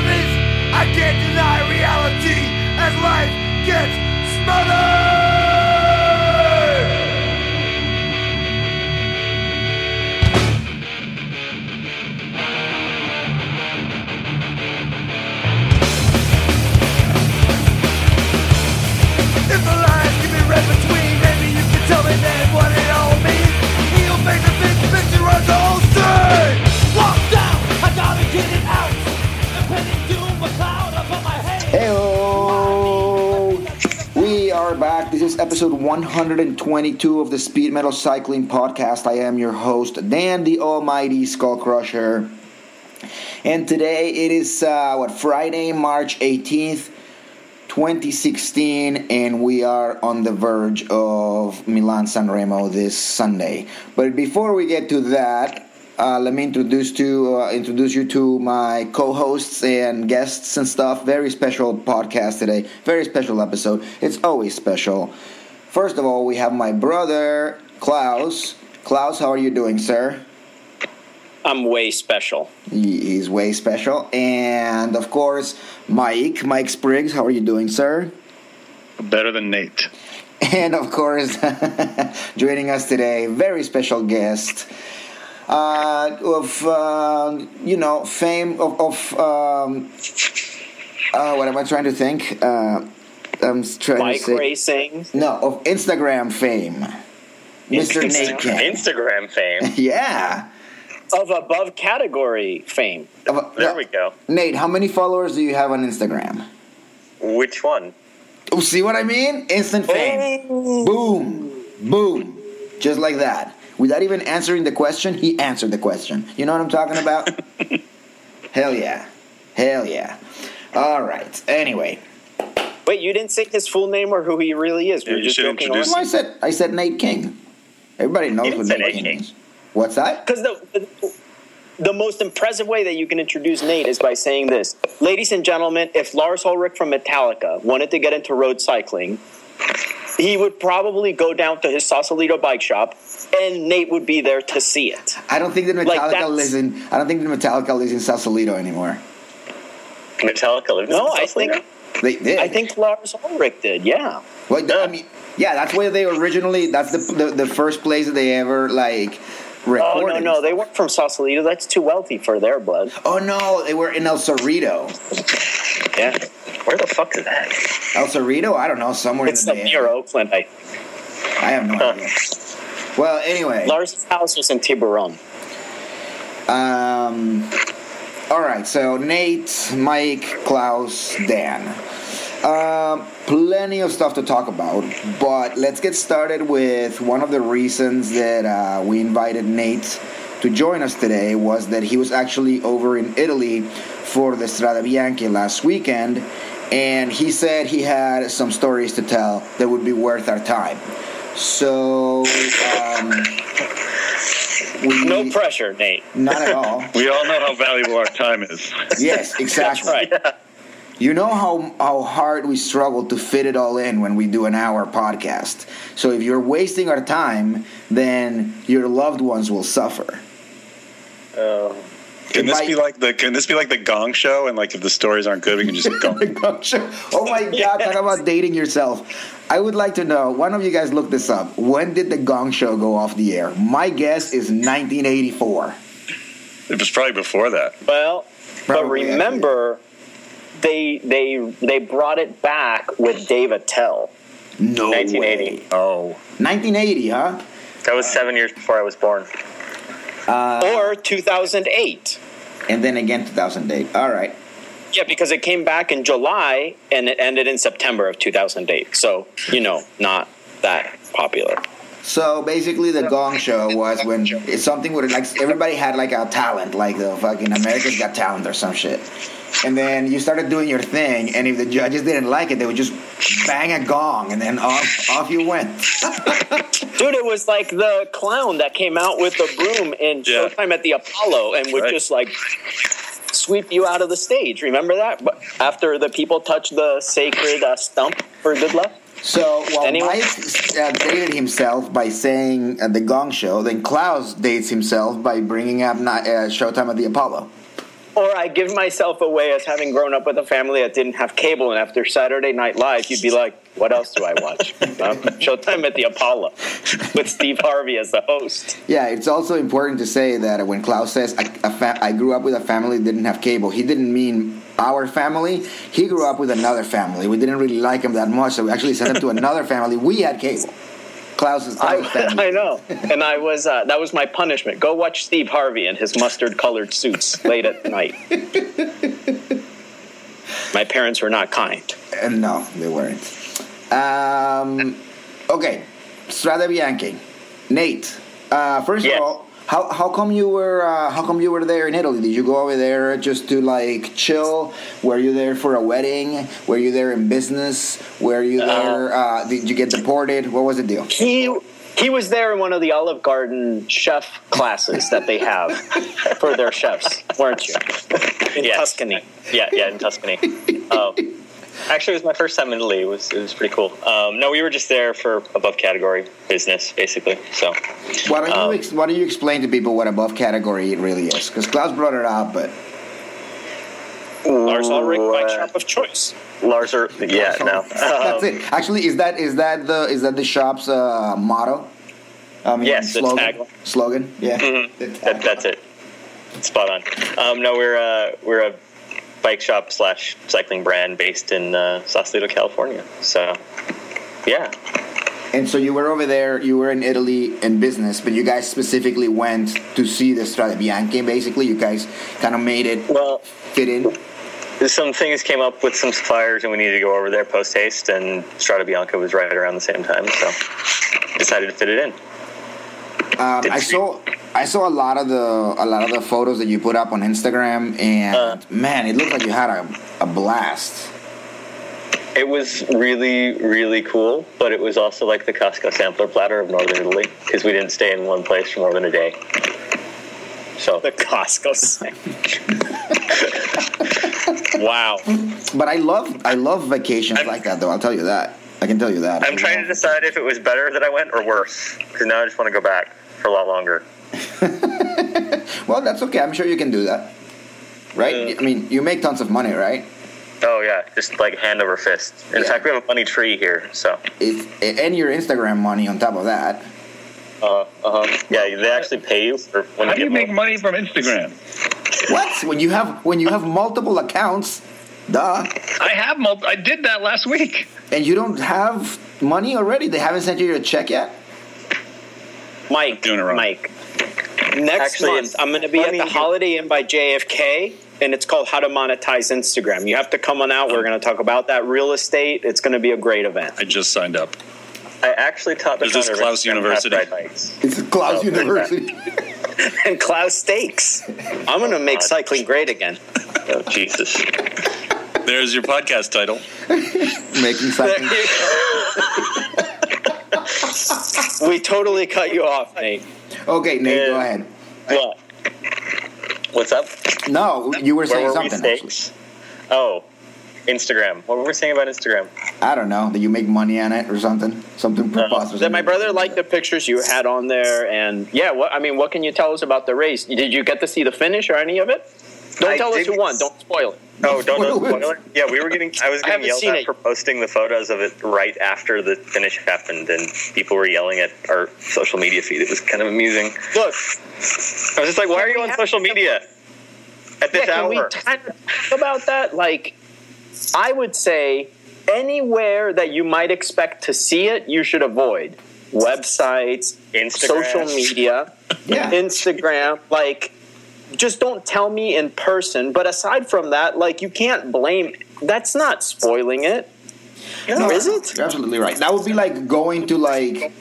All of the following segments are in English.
promise. I can't deny reality as life gets smothered. Episode 122 of the Speed Metal Cycling Podcast. I am your host, Dan the Almighty Skull Crusher. And today it is, uh, what, Friday, March 18th, 2016, and we are on the verge of Milan San Remo this Sunday. But before we get to that, uh, let me introduce to uh, introduce you to my co-hosts and guests and stuff. Very special podcast today. Very special episode. It's always special. First of all, we have my brother Klaus. Klaus, how are you doing, sir? I'm way special. He's way special. And of course, Mike, Mike Spriggs, how are you doing, sir? Better than Nate. And of course, joining us today, very special guest uh, of uh, you know fame of, of um, uh, what am I trying to think? I'm trying Bike to say racing. no of Instagram fame, Mr. Nate King. Instagram fame. Yeah. Of above category fame. There no, we go. Nate, how many followers do you have on Instagram? Which one? Oh, see what I mean? Instant fame. Boom. Boom. Just like that. Without even answering the question, he answered the question. You know what I'm talking about? Hell yeah. Hell yeah. All right. Anyway. Wait, you didn't say his full name or who he really is. We Yeah, you just should joking introduce Well, I said I said Nate King. Everybody knows You who Nate Nate King, King. is. What's that? Because the, the most impressive way that you can introduce Nate is by saying this. Ladies and gentlemen, if Lars Ulrich from Metallica wanted to get into road cycling, he would probably go down to his Sausalito bike shop and Nate would be there to see it. I don't think that Metallica Like, lives in I don't think that Metallica lives in Sausalito anymore. Metallica lives No, in I think They did. I think Lars Ulrich did, yeah. Well, I mean, yeah, that's where they originally. That's the the, the first place that they ever like Oh recorded. no, no, they weren't from Sausalito. That's too wealthy for their blood. Oh no, they were in El Cerrito. Yeah, Where the fuck is that? El Cerrito? I don't know, somewhere it's in the near Oakland. I, I have no idea. Well, anyway, Lars' house was in Tiburon. um, all right. So Nate, Mike, Klaus, Dan. Um, plenty of stuff to talk about, but let's get started with one of the reasons that uh, we invited Nate to join us today was that he was actually over in Italy for the Strada Bianche last weekend, and he said he had some stories to tell that would be worth our time. So, um, we, No pressure, Nate. not at all. We all know how valuable our time is. Yes, exactly. That's right. You know how how hard we struggle to fit it all in when we do an hour podcast. So if you're wasting our time, then your loved ones will suffer. Uh, Can this Invite- be like the Can this be like the Gong Show? And like, if the stories aren't good, we can just Gong go. oh my god, talk about dating yourself. I would like to know, one of you guys look this up. When did the Gong Show go off the air? My guess is 1984. It was probably before that. Well, but remember, they they they brought it back with Dave Attell. No 1980. way. Oh, 1980, huh? that was seven years before I was born. Uh, or 2008. and then again 2008. All right. Yeah, because it came back in July and it ended in September of 2008. So, you know, not that popular. So basically, the Gong Show was when it's something where like everybody had like a talent, like the fucking America's Got Talent or some shit. And then you started doing your thing, and if the judges didn't like it, they would just bang a gong, and then off off you went. Dude, it was like the clown that came out with the broom in Yeah. Showtime at the Apollo and would Right. just like sweep you out of the stage. Remember that? But after the people touch the sacred uh, stump for good luck. So while Anyway. Mike uh, dated himself by saying uh, the Gong Show, then Klaus dates himself by bringing up ni- uh, Showtime at the Apollo. Or I give myself away as having grown up with a family that didn't have cable, and after Saturday Night Live, you'd be like, "What else do I watch?" Um, Showtime at the Apollo with Steve Harvey as the host. Yeah, it's also important to say that when Klaus says I, fa- I grew up with a family that didn't have cable, he didn't mean our family. He grew up with another family. We didn't really like him that much, so we actually sent him to another family. We had cable. I, Klaus family. I know, and I was uh, that was my punishment. Go watch Steve Harvey in his mustard-colored suits late at night. My parents were not kind. And no, they weren't. Um, okay, Strada Bianchi. Nate, uh, first Yeah. of all, how, how come you were uh, how come you were there in Italy? Did you go over there just to like chill? Were you there for a wedding? Were you there in business? Were you there? Uh, did you get deported? What was the deal? He he was there in one of the Olive Garden chef classes that they have for their chefs, weren't you? In Yes. Tuscany. Yeah, yeah, in Tuscany. Um, actually, it was my first time in Italy. It was, it was pretty cool. Um, no, we were just there for above category business, basically. So, Why don't Um, you ex- why don't you explain to people what above category it really is? Because Klaus brought it up, but Lars Ulrich, my shop of choice. Lars are, yeah, no. that's Um, it. Actually, is that is that the is that the shop's uh, motto? I mean, Yes, the slogan. tagline. Slogan, yeah. Mhm. The That, that's it. Spot on. Um, no, we're uh, we're a bike shop slash cycling brand based in uh, Sausalito, California. So, yeah, And so you were over there, you were in Italy in business, but you guys specifically went to see the Strada Bianchi. Basically, you guys kind of made it well, fit in. some things came up with some suppliers, and we needed to go over there post haste. And Strada Bianca was right around the same time, so decided to fit it in. Um, I saw I saw a lot of the a lot of the photos that you put up on Instagram, and Uh. man, it looked like you had a, a blast. It was really, really cool, but it was also like the Costco sampler platter of northern Italy because we didn't stay in one place for more than a day. So The Costco thing. wow. But I love I love vacations I like that, though. I'll tell you that. I can tell you that. I'm trying to decide if it was better that I went or worse because now I just want to go back for a lot longer. Well, that's okay. I'm sure you can do that. Right? Yeah. I mean, you make tons of money, right? Oh yeah, just like hand over fist. In Yeah. fact, we have a money tree here, so It, and your Instagram money on top of that. uh, uh yeah, they actually pay you for when How you do you make more. money from Instagram? What? When you have when you have multiple accounts, duh, I have mul- I did that last week. and you don't have money already. They haven't sent you your check yet. Mike, Doing it wrong. Mike. Next Actually, month, I'm going to be at the you- Holiday Inn by JFK, and it's called How to Monetize Instagram. You have to come on out. We're going to talk about that real estate. It's going to be a great event. I just signed up. I actually taught the Is this founder Klaus Instagram how to University? It's Klaus Oh, University. and Klaus Steaks. I'm going to oh, make God. cycling great again. Oh Jesus! There's your podcast title. Making something. We totally cut you off, Nate. Okay, Nate, go ahead. What? What's up? No, you were saying were we? something. Actually. Oh, Instagram. What were we saying about Instagram? I don't know that you make money on it or something. Something uh-huh. preposterous. That my brother liked the pictures you had on there, and yeah, what I mean, what can you tell us about the race? Did you get to see the finish or any of it? Don't I tell us who won. Don't spoil it. Oh, don't know Spoiler. spoiler. Yeah, we were getting. I was getting haven't yelled seen at it. for posting the photos of it right after the finish happened, and people were yelling at our social media feed. It was kind of amusing. Look, I was just like, "Why are you on social some- media at this yeah, can we hour?" kind of talk about that? Like, I would say anywhere that you might expect to see it, you should avoid websites, Instagram. social media, Yeah. Instagram. Like, just don't tell me in person. But aside from that, like, you can't blame. That's not spoiling it. No, is it? You're absolutely right. That would be like going to like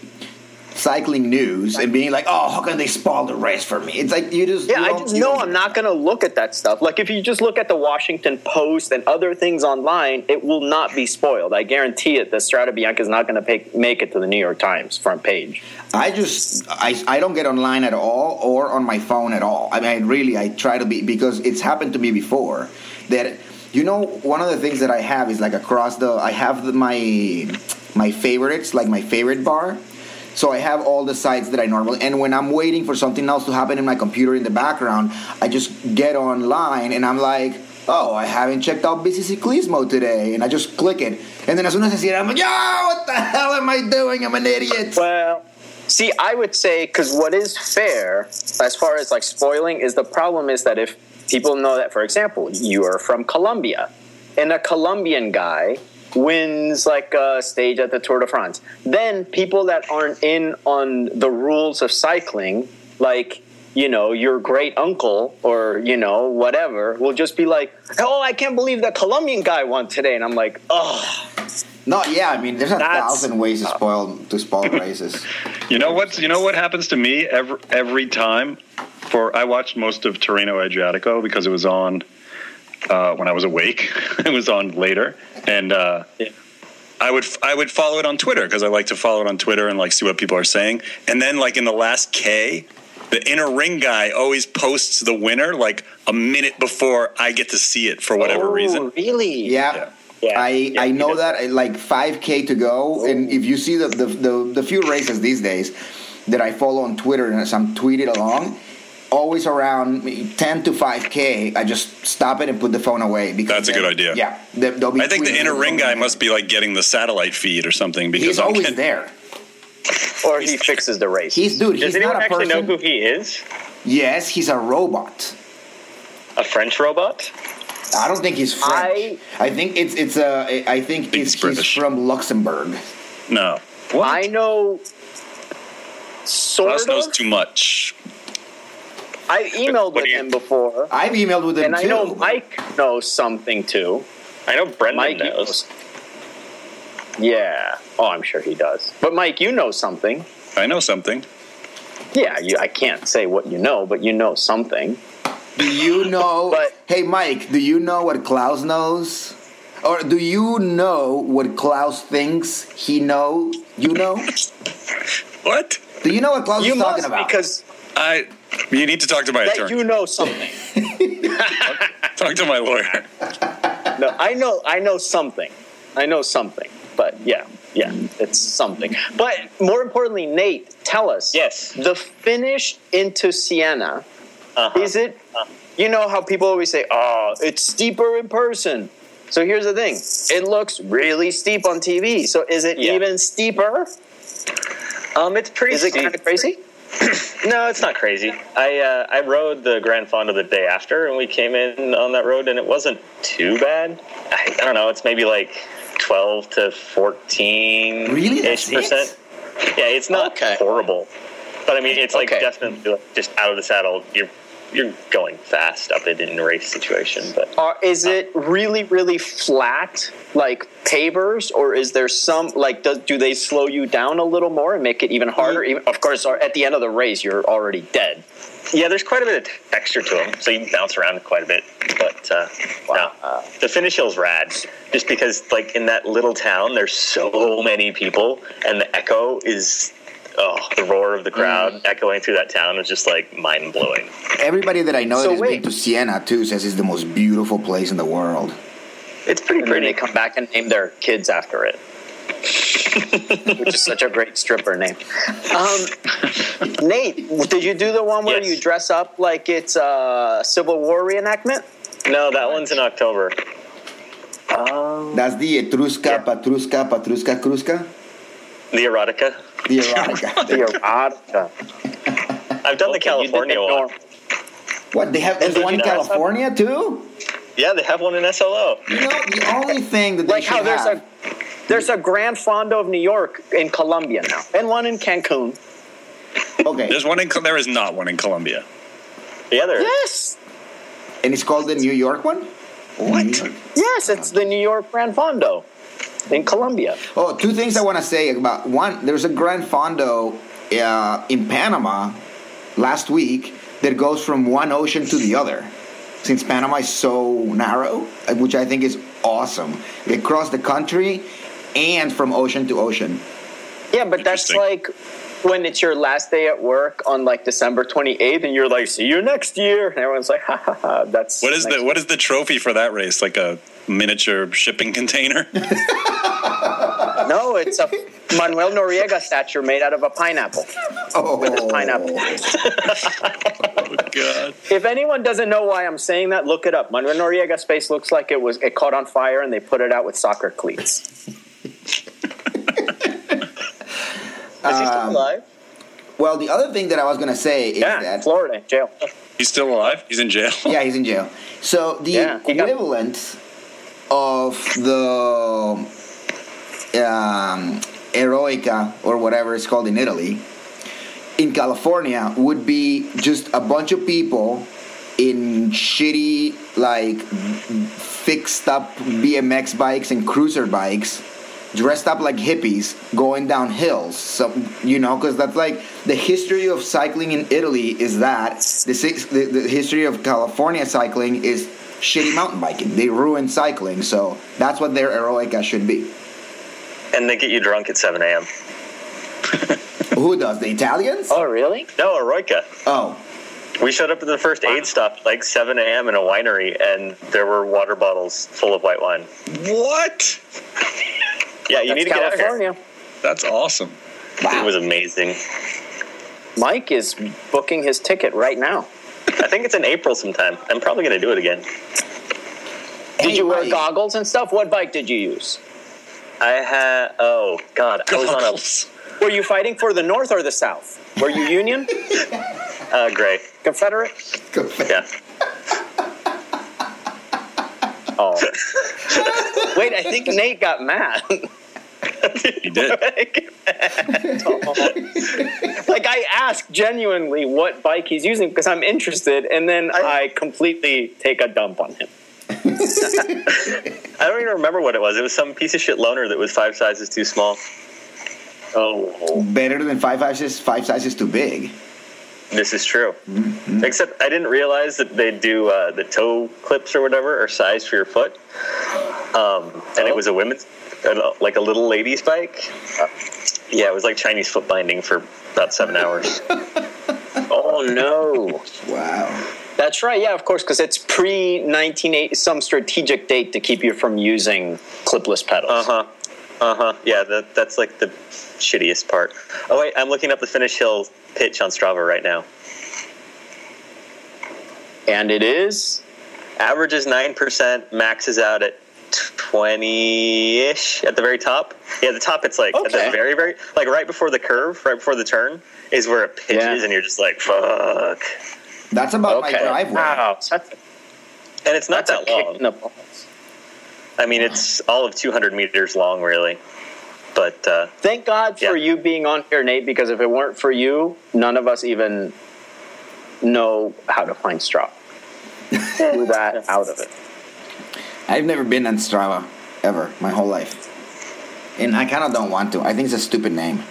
cycling news and being like, "Oh, how can they spoil the race for me?" It's like you just Yeah, you I just know I'm not going to look at that stuff. Like, if you just look at the Washington Post and other things online, it will not be spoiled. I guarantee it. The Strada Bianca is not going to make it to the New York Times front page. I just I, I don't get online at all or on my phone at all. I mean, I really I try to be because it's happened to me before that you know one of the things that I have is like across the I have the, my my favorites like my favorite bar. So I have all the sites that I normally, and when I'm waiting for something else to happen in my computer in the background, I just get online and I'm like, oh, I haven't checked out BC Ciclismo today, and I just click it, and then as soon as I see it, I'm like, yo, what the hell am I doing? I'm an idiot. Well, see, I would say because what is fair as far as like spoiling is the problem is that if people know that, for example, you are from Colombia, and a Colombian guy wins like a stage at the Tour de France, then people that aren't in on the rules of cycling, like you know your great uncle or you know whatever, will just be like, "Oh, I can't believe that Colombian guy won today," and I'm like, "Oh." No, yeah, I mean, there's a thousand ways to spoil to spoil races. You know what's you know what happens to me every every time for I watched most of Tirreno Adriatico because it was on uh, when I was awake. it was on later, and uh, I would I would follow it on Twitter because I like to follow it on Twitter and like see what people are saying. And then like in the last K, the inner ring guy always posts the winner like a minute before I get to see it for whatever oh, reason. Really? Yeah. Yeah, I, yeah, I know that like 5k to go and if you see the, the, the, the few races these days that I follow on Twitter and as I'm tweeted along always around 10 to 5k I just stop it and put the phone away because That's a good idea. yeah they- they'll be I think the inner ring guy there. must be like getting the satellite feed or something because he's I'm always getting- there Or he fixes the race. he's dude Does he's anyone not a actually person know who he is? yes he's a robot A French robot? I don't think he's French I- I, think it's it's a I think Think it's, he's he's from Luxembourg No. I know. Sort Klaus knows of. too much. I emailed with you- him before, I've emailed with him and I know Mike knows something too. I know Brendan Mike knows. Yeah. Oh, I'm sure he does. But Mike, you know something. I know something. Yeah, you, I can't say what you know, but you know something. Do you know? But- hey, Mike, do you know what Klaus knows? Or do you know what Klaus thinks he know? You know? What? Do you know what Klaus You is talking about? because I. You need to talk to my that attorney. you know something. talk to my lawyer. No, I know. I know something. I know something. But yeah, yeah, it's something. But more importantly, Nate, tell us. Yes. The finish into Siena. Uh-huh. Is it? You know how people always say, "Oh, it's steeper in person." So here's the thing: it looks really steep on TV. So is it Yeah. even steeper? Um, it's pretty Is it steep. kind of crazy? No, it's not crazy. I uh, I rode the Grand Fondo the day after, and we came in on that road, and it wasn't too bad. I, I don't know. It's maybe like twelve to fourteen Really? Ish it? percent. Yeah, it's not Okay. horrible, but I mean, it's like Okay. definitely like, just out of the saddle. You're you're going fast up it in a race situation, but Or is it really, really flat, like pavers, or is there some like does do they slow you down a little more and make it even harder? Even, of course, at the end of the race, you're already dead. Yeah, there's quite a bit of texture to them, so you bounce around quite a bit. But uh, no, the finish hill's rad, just because like in that little town, there's so many people, and the echo is oh, the roar of the crowd Mm. echoing through that town is just like mind blowing. Everybody that I know So that has wait. been to Siena too says it's the most beautiful place in the world. It's pretty And then pretty. they come back and name their kids after it, which is such a great stripper name. Um, Nate, did you do the one where Yes. you dress up like it's a Civil War reenactment? No, that one's in October. Um, That's the Etrusca, Patrusca, Patrusca, Crusca, The erotica. the erotica. the erotica. I've done the Okay, you California one. what they have? There's one in you dress? California too. Yeah, they have one in SLO. You know, the only thing that they like how there's have. a there's a Grand Fondo of New York in Colombia now, and one in Cancun. okay, There's one in. There is not one in Colombia. Yeah, there. Yes, and it's called the New York one. What? yes, it's the New York Grand Fondo in Colombia. Oh, two things I want to say about one. There's a Grand Fondo uh, in Panama last week that goes from one ocean to the other. Since Panama is so narrow, uh, which I think is awesome, they cross the country and from ocean to ocean. Yeah, but that's like when it's your last day at work on like December 28th, and you're like, "See you next year," and everyone's like, "Ha ha ha." That's What is next the What is the trophy for that race? Like a miniature shipping container? No, it's a Manuel Noriega statue made out of a pineapple. Oh, With his pineapple. Oh God. If anyone doesn't know why I'm saying that, look it up. Manuel Noriega's face looks like it was it caught on fire and they put it out with soccer cleats. Is he still alive? Well, the other thing that I was gonna say is Yeah, that Florida jail. He's still alive. He's in jail. yeah, he's in jail. So the Yeah, he got- equivalent of the um, Eroica or whatever it's called in Italy in California would be just a bunch of people in shitty like fixed up BMX bikes and cruiser bikes dressed up like hippies going down hills so you know because that's like the history of cycling in italy is that the, six, the, the history of california cycling is shitty mountain biking they ruin cycling so that's what their eroica should be And they get you drunk at 7 a.m. who does the italians Oh, really? No, Eroica. oh We showed up at the first aid stop like 7 a.m. in a winery, and there were water bottles full of white wine. What? Yeah, you That's need to get out here. California. That's awesome. It was amazing. Mike is booking his ticket right now. I think it's in April sometime. I'm probably going to do it again. Did you wear goggles and stuff? What bike did you use? I had, oh, God. I was on Goggles. Were you fighting for the North or the South? Were you Union, a uh, gray. Confederate? Yeah. Oh. Wait, I think Nate got mad. He did. like I ask genuinely what bike he's using because I'm interested, and then I completely take a dump on him. I don't even remember what it was. It was some piece of shit loaner that was five sizes too small. Oh, better than five sizes five sizes too big This is true. Except I didn't realize that they do uh, the toe clips or whatever or size for your foot. Um, and it was a women's, like a little lady's bike. Uh, yeah, it was like Chinese foot binding for about seven hours. oh no! wow That's right. Yeah, of course, because it's pre 1980, some strategic date to keep you from using clipless pedals. Uh huh. Uh huh. Yeah, that, that's like the shittiest part. Oh wait, I'm looking up the finish hill pitch on Strava right now. And it is. Average is nine percent. Max is out at twenty ish at the very top. Yeah, the top it's like at the very very like right before the curve, right before the turn is where it pitches, Yeah. and you're just like fuck. that's about my Okay. driveway Wow, that's And it's not that's a that kick long. in the balls. I mean, it's all of 200 meters long, really. But uh, Thank God for you being on here, Nate, because if it weren't for you, none of us even know how to find Strava. Do that out of it. I've never been on Strava ever my whole life, and I kind of don't want to. I think it's a stupid name.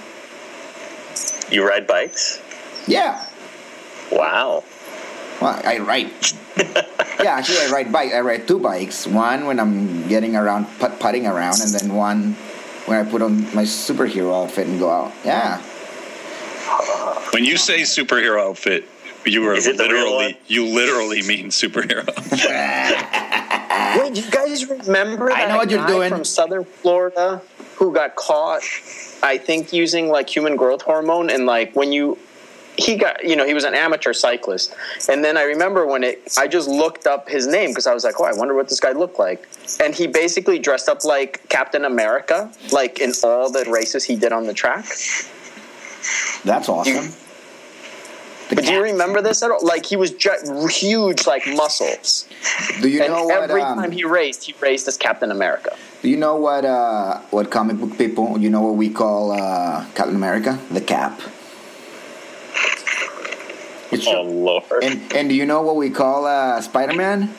you ride bikes? Yeah, Wow. well, I ride. yeah, actually, I ride bike. I ride two bikes. One when I'm getting around, put, putting around, and then one when I put on my superhero outfit and go out. Yeah, When you say superhero outfit, you are Is it the real literally one? you literally mean superhero. Wait, you guys remember I that know what you're guy doing. from Southern Florida who got caught? I think using like human growth hormone and like when you he got you know he was an amateur cyclist and then I remember when it I just looked up his name because I was like oh I wonder what this guy looked like and he basically dressed up like Captain America like in all the races he did on the track. that's awesome. The But do you remember this at all? Like he was ju- huge like muscles Do you and know what? every um, time he raced he raced as Captain America. Do you know what? Uh, what comic book people? You know what we call uh, Captain America? The Cap. It's Oh, true. Lord. And and do you know what we call uh, Spider Man?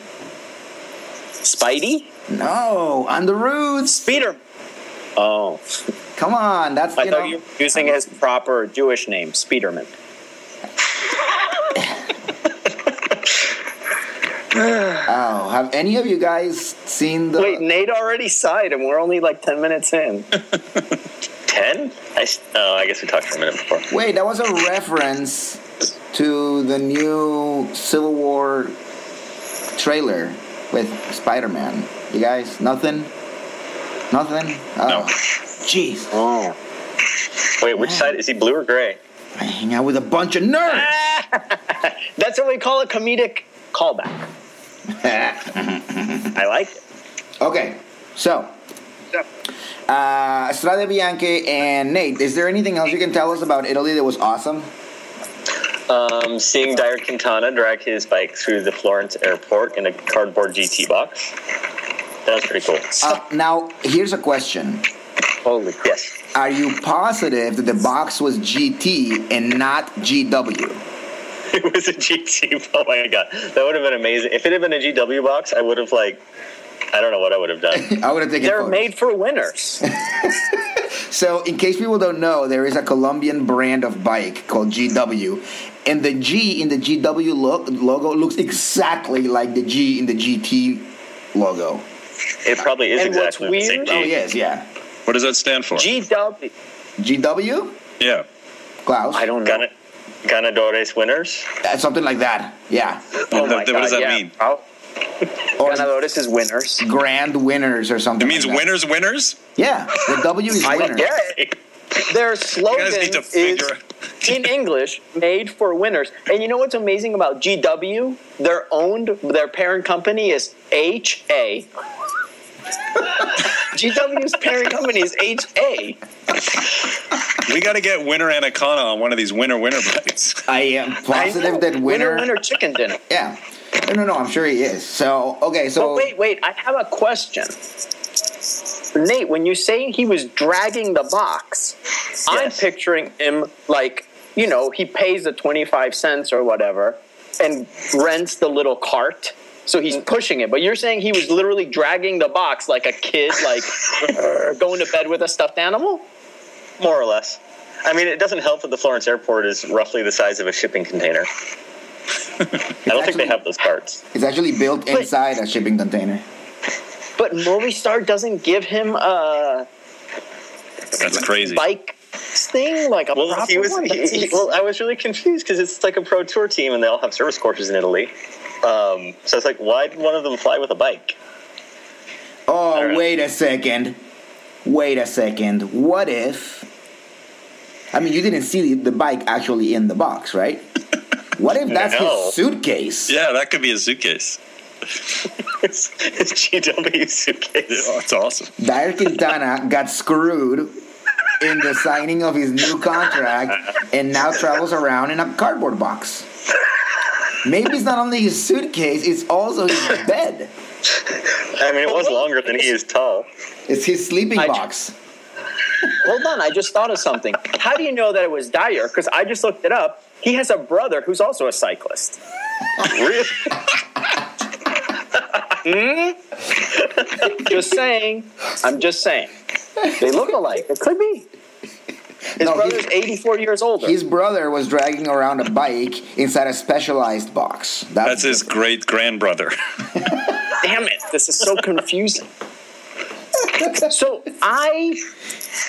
Spidey? No, on the roots. Peter. Oh, Come on, that's I you thought know. you were using his proper Jewish name, Spiderman. Oh, have any of you guys seen the? Wait, Nate already sighed, and we're only like ten minutes in. 10? I, s- oh, I guess we talked for a minute before. Wait, that was a reference to the new Civil War trailer with Spider Man. You guys, nothing, nothing. Oh. Jeez, Oh. Wait, which side is he? Blue or gray? I hang out with a bunch of nerds. That's what we call a comedic callback. I like it. okay, so. Uh, Strade Bianche and Nate, is there anything else you can tell us about Italy that was awesome? Um, seeing Dayer Quintana drag his bike through the Florence airport in a cardboard GT box. That was pretty cool. Uh, now, here's a question. Holy crap. Yes. Are you positive that the box was GT and not GW? It was a GT. Oh my god, that would have been amazing. If it had been a GW box, I would have like, I don't know what I would have done. I would have taken They're photos. made for winners. So, in case people don't know, there is a Colombian brand of bike called GW, and the G in the GW lo- logo looks exactly like the G in the GT logo. It probably is And what's exactly the same G. Oh yes, yeah. What does that stand for? GW. GW, yeah. Klaus. I don't know. Gana- Ganadores winners. Uh, something like that. Yeah. Oh What my does- what does that yeah. mean? Oh, Or Ganadores is winners. grand winners or something. It means like that. winners, winners. Yeah, the W is I winners. get it. Their You slogan guys need to is in English, made for winners. And you know what's amazing about GW? They're owned, their parent company is HA. GW's parent company is HA. We got to get Winner Anacona on one of these Winter Winter bikes. I am positive know. that Winter, Winter winner chicken dinner. Yeah. No, no, no. I'm sure he is. So okay. So But wait, wait, I have a question. Nate, when you say he was dragging the box, I'm picturing him like, you know, he pays the 25 cents or whatever and rents the little cart. So he's pushing it. But you're saying he was literally dragging the box like a kid, like going to bed with a stuffed animal? More or less. I mean, it doesn't help that the Florence airport is roughly the size of a shipping container. I don't think they have those carts. it's actually built But- inside a shipping container. But Movistar doesn't give him a That's crazy. bike thing, like a Well, proper he was. one. He, That's- he- well, I was really confused because it's like a pro tour team, and they all have service courses in Italy. Um, so it's like, why did one of them fly with a bike? Oh, Alright. wait a second. Wait a second. What if? I mean, you didn't see the, the bike actually in the box, right? What if that's No. his suitcase? Yeah, that could be a suitcase. it's, it's GW suitcase. Yeah, that's awesome. Dayer Quintana got screwed in the signing of his new contract and now travels around in a cardboard box. Maybe it's not only his suitcase, it's also his bed. I mean, it was longer than he is tall. It's his sleeping I- box. Hold on, I just thought of something. How do you know that it was Dayer? Because I just looked it up. He has a brother who's also a cyclist. Really? Hmm? Just saying. I'm just saying. They look alike. It could be. His No, he- brother's 84 years old. His brother was dragging around a bike inside a specialized box. That's his great grandbrother. Damn it, this is so confusing. so I,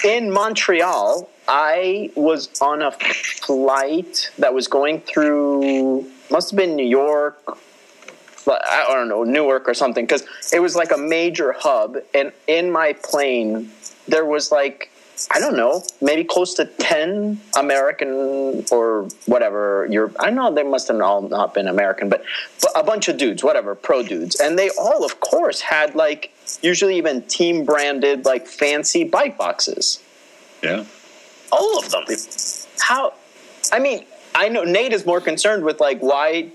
in Montreal, I was on a flight that was going through, must have been New York, but I don't know, Newark or something, because it was like a major hub. And in my plane, there was like, I don't know, maybe close to 10 American or whatever. Europe. I know they must have all not been American, but, but a bunch of dudes, whatever, pro dudes. And they all, of course, had like, usually even team branded, like fancy bike boxes. Yeah. All of them. How? I mean, I know Nate is more concerned with like why.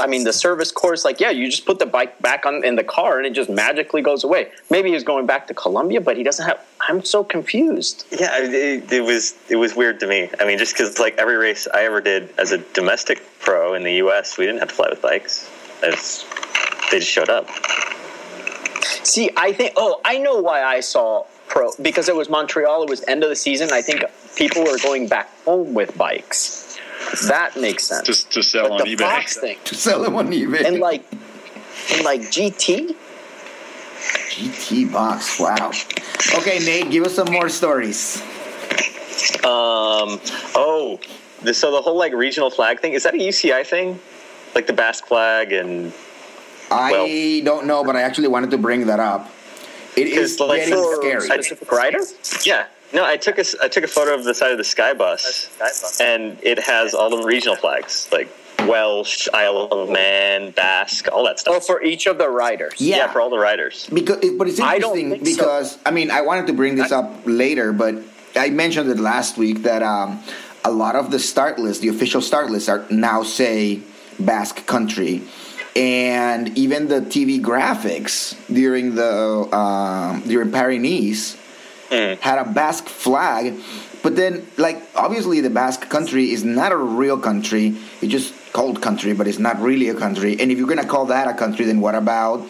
I mean, the service course, like, yeah, you just put the bike back on in the car and it just magically goes away. Maybe he's going back to Colombia, but he doesn't have. I'm so confused. Yeah, it, it was it was weird to me. I mean, just because like every race I ever did as a domestic pro in the U.S., we didn't have to fly with bikes. It's, they just showed up. See, I think. Oh, I know why I saw pro because it was Montreal. It was end of the season. I think people were going back home with bikes. That makes sense. Just to sell but on the eBay. Fox thing to sell him on eBay. and like and like GT. GT box. Wow. Okay, Nate, give us some more stories. Um. Oh, the, so the whole like regional flag thing is that a UCI thing? Like the Basque flag and I Well- don't know, but I actually wanted to bring that up. It is like, getting for- scary. Specific rider? Yeah. No, I took a s- I took a photo of the side of the sky bus, and it has all the regional flags like Welsh, Isle of Man, Basque, all that Oh, stuff. for each of the riders. Yeah. yeah, for all the riders. Because, but it's I don't interesting so. because I mean I wanted to bring this up later, but I mentioned it last week that um, a lot of the start lists, the official start lists, are now say Basque Country, and even the TV graphics during the um, during Paris Nice had a Basque flag. But then, like, obviously, the Basque country is not a real country. It's just called country, but it's not really a country. And if you're gonna call that a country, then what about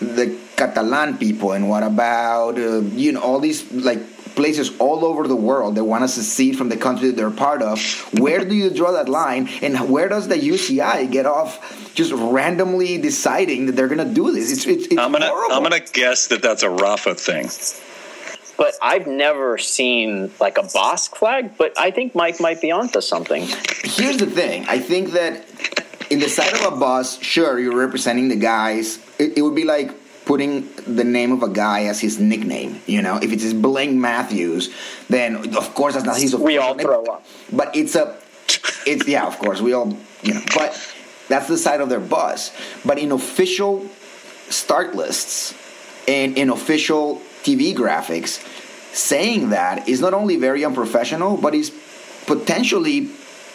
the Catalan people? And what about uh, you know all these like places all over the world that want to secede from the country that they're part of? Where do you draw that line? And where does the UCI get off just randomly deciding that they're gonna do this? It's it's, it's I'm gonna horrible. I'm gonna guess that that's a Rafa thing. But I've never seen like a Basque flag, but I think Mike might be onto something. Here's the thing. I think that in the side of a bus, sure, you're representing the guys. It, it would be like putting the name of a guy as his nickname. You know, if it's his Blaine Matthews, then of course that's not his. We all name. throw up. But it's a, it's yeah, of course we all you know. But that's the side of their bus. But in official start lists and in official TV graphics, saying that is not only very unprofessional, but is potentially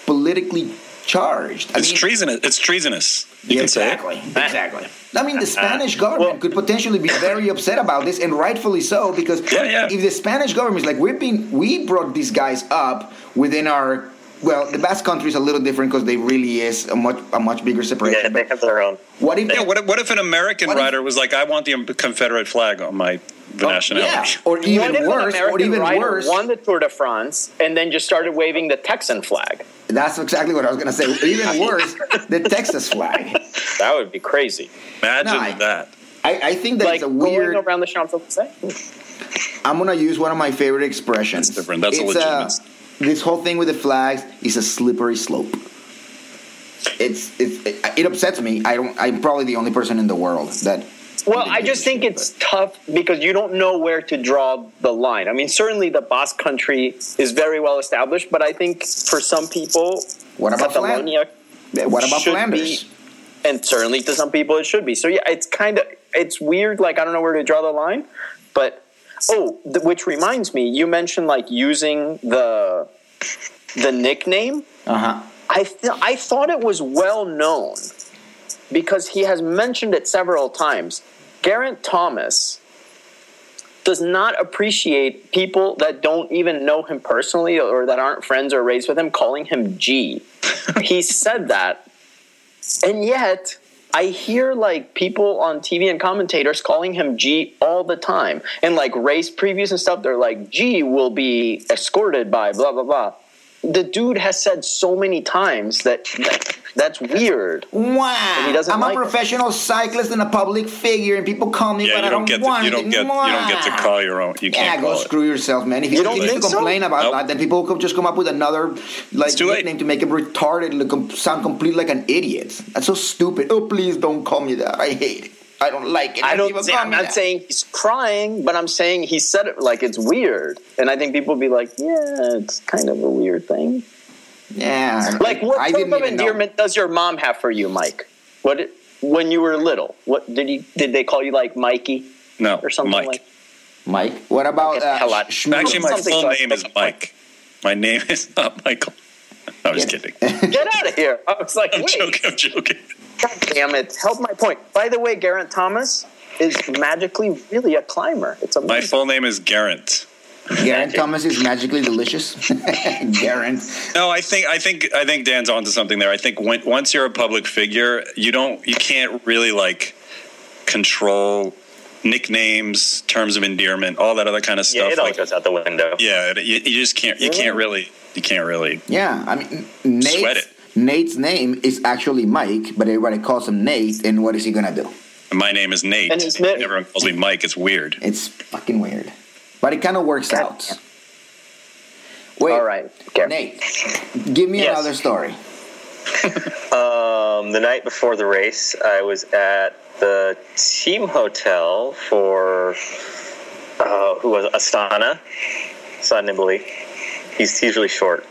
politically charged. I It's mean, treasonous. It's treasonous. You yeah, can say it. exactly, exactly. I mean, the uh, Spanish uh, government could potentially be very upset about this, and rightfully so, because Yeah, yeah. if the Spanish government is like, we've been, we brought these guys up within our, well, the Basque country is a little different because they really is a much, a much bigger separation. Yeah, they have their own. what if? Yeah. What if, what if an American What if- rider was like, I want the Confederate flag on my the Oh, nationality? yeah, or even worse, or even worse. won the Tour de France and then just started waving the Texan flag? That's exactly what I was going to say. Even worse, the Texas flag. That would be crazy. Imagine No, I- that. I, I think that like it's a going around the Champs Elysees. I'm gonna use one of my favorite expressions. That's different. That's a It's, uh, legitimate- this whole thing with the flags is a slippery slope. It's, it's it, it upsets me. I don't. I'm probably the only person in the world that. Well, I just think it's tough because you don't know where to draw the line. I mean, certainly the Basque country is very well established, but I think for some people, What about Catalonia What about Flanders? be- and certainly to some people it should be. So yeah, it's kind of it's weird. Like I don't know where to draw the line, but oh, th- which reminds me, you mentioned like using the the nickname. Uh huh. I th- I thought it was well known because he has mentioned it several times. Geraint Thomas does not appreciate people that don't even know him personally or that aren't friends or raised with him calling him G. he said that. And yet I hear like people on TV and commentators calling him G all the time. And like race previews and stuff, they're like, G will be escorted by blah blah blah. The dude has said so many times that, that that's weird. Wow! he doesn't I'm like a it. professional cyclist and a public figure, and people call me, Yeah, but you I don't don't get to, you don't it. get you don't get to call your own. You Yeah, can't go call it. screw yourself, man. If you, You don't if you think so? complain about Nope. that, then people could just come up with another like It's nickname to make him retarded, like, com- sound complete like an idiot. That's so stupid. Oh, please don't call me that. I hate it. I don't like it. I don't. people Say, I'm not that. saying he's crying, but I'm saying he said it like it's weird, and I think people will be like, "Yeah, it's kind of a weird thing." Yeah. Like, what I type of even know. endearment does your mom have for you, Mike? What when you were little? What did he? Did they call you like Mikey No, or something Mike. like? Mike, what about uh, hell. Shmuel? Actually, my Something full like- name is Mike. My name is not Michael. I was Yeah. kidding. Get out of here! I was like, I'm wait, joking. I'm joking. God damn it! Help my point. By the way, Geraint Thomas is magically really a climber. It's a My full name is Garrett. Geraint Thomas is magically delicious. Geraint. No, I think I think I think Dan's onto something there. I think when, once you're a public figure, you don't you can't really like control nicknames, terms of endearment, all that other kind of Yeah, stuff. it all like, goes out the window. yeah, you, you just can't. You can't really. You can't really. Yeah, I mean, Nate's, Sweat it. Nate's name is actually Mike, but everybody calls him Nate, and what is he gonna do? My name is Nate. And his mi- Everyone calls me Mike. It's weird. It's fucking weird, but it kind of works God out. Wait, All right, Geraint. Nate, give me Yes. another story. Um, the night before the race, I was at the team hotel for uh, who was Astana, Astana Nibali. He's he's really short.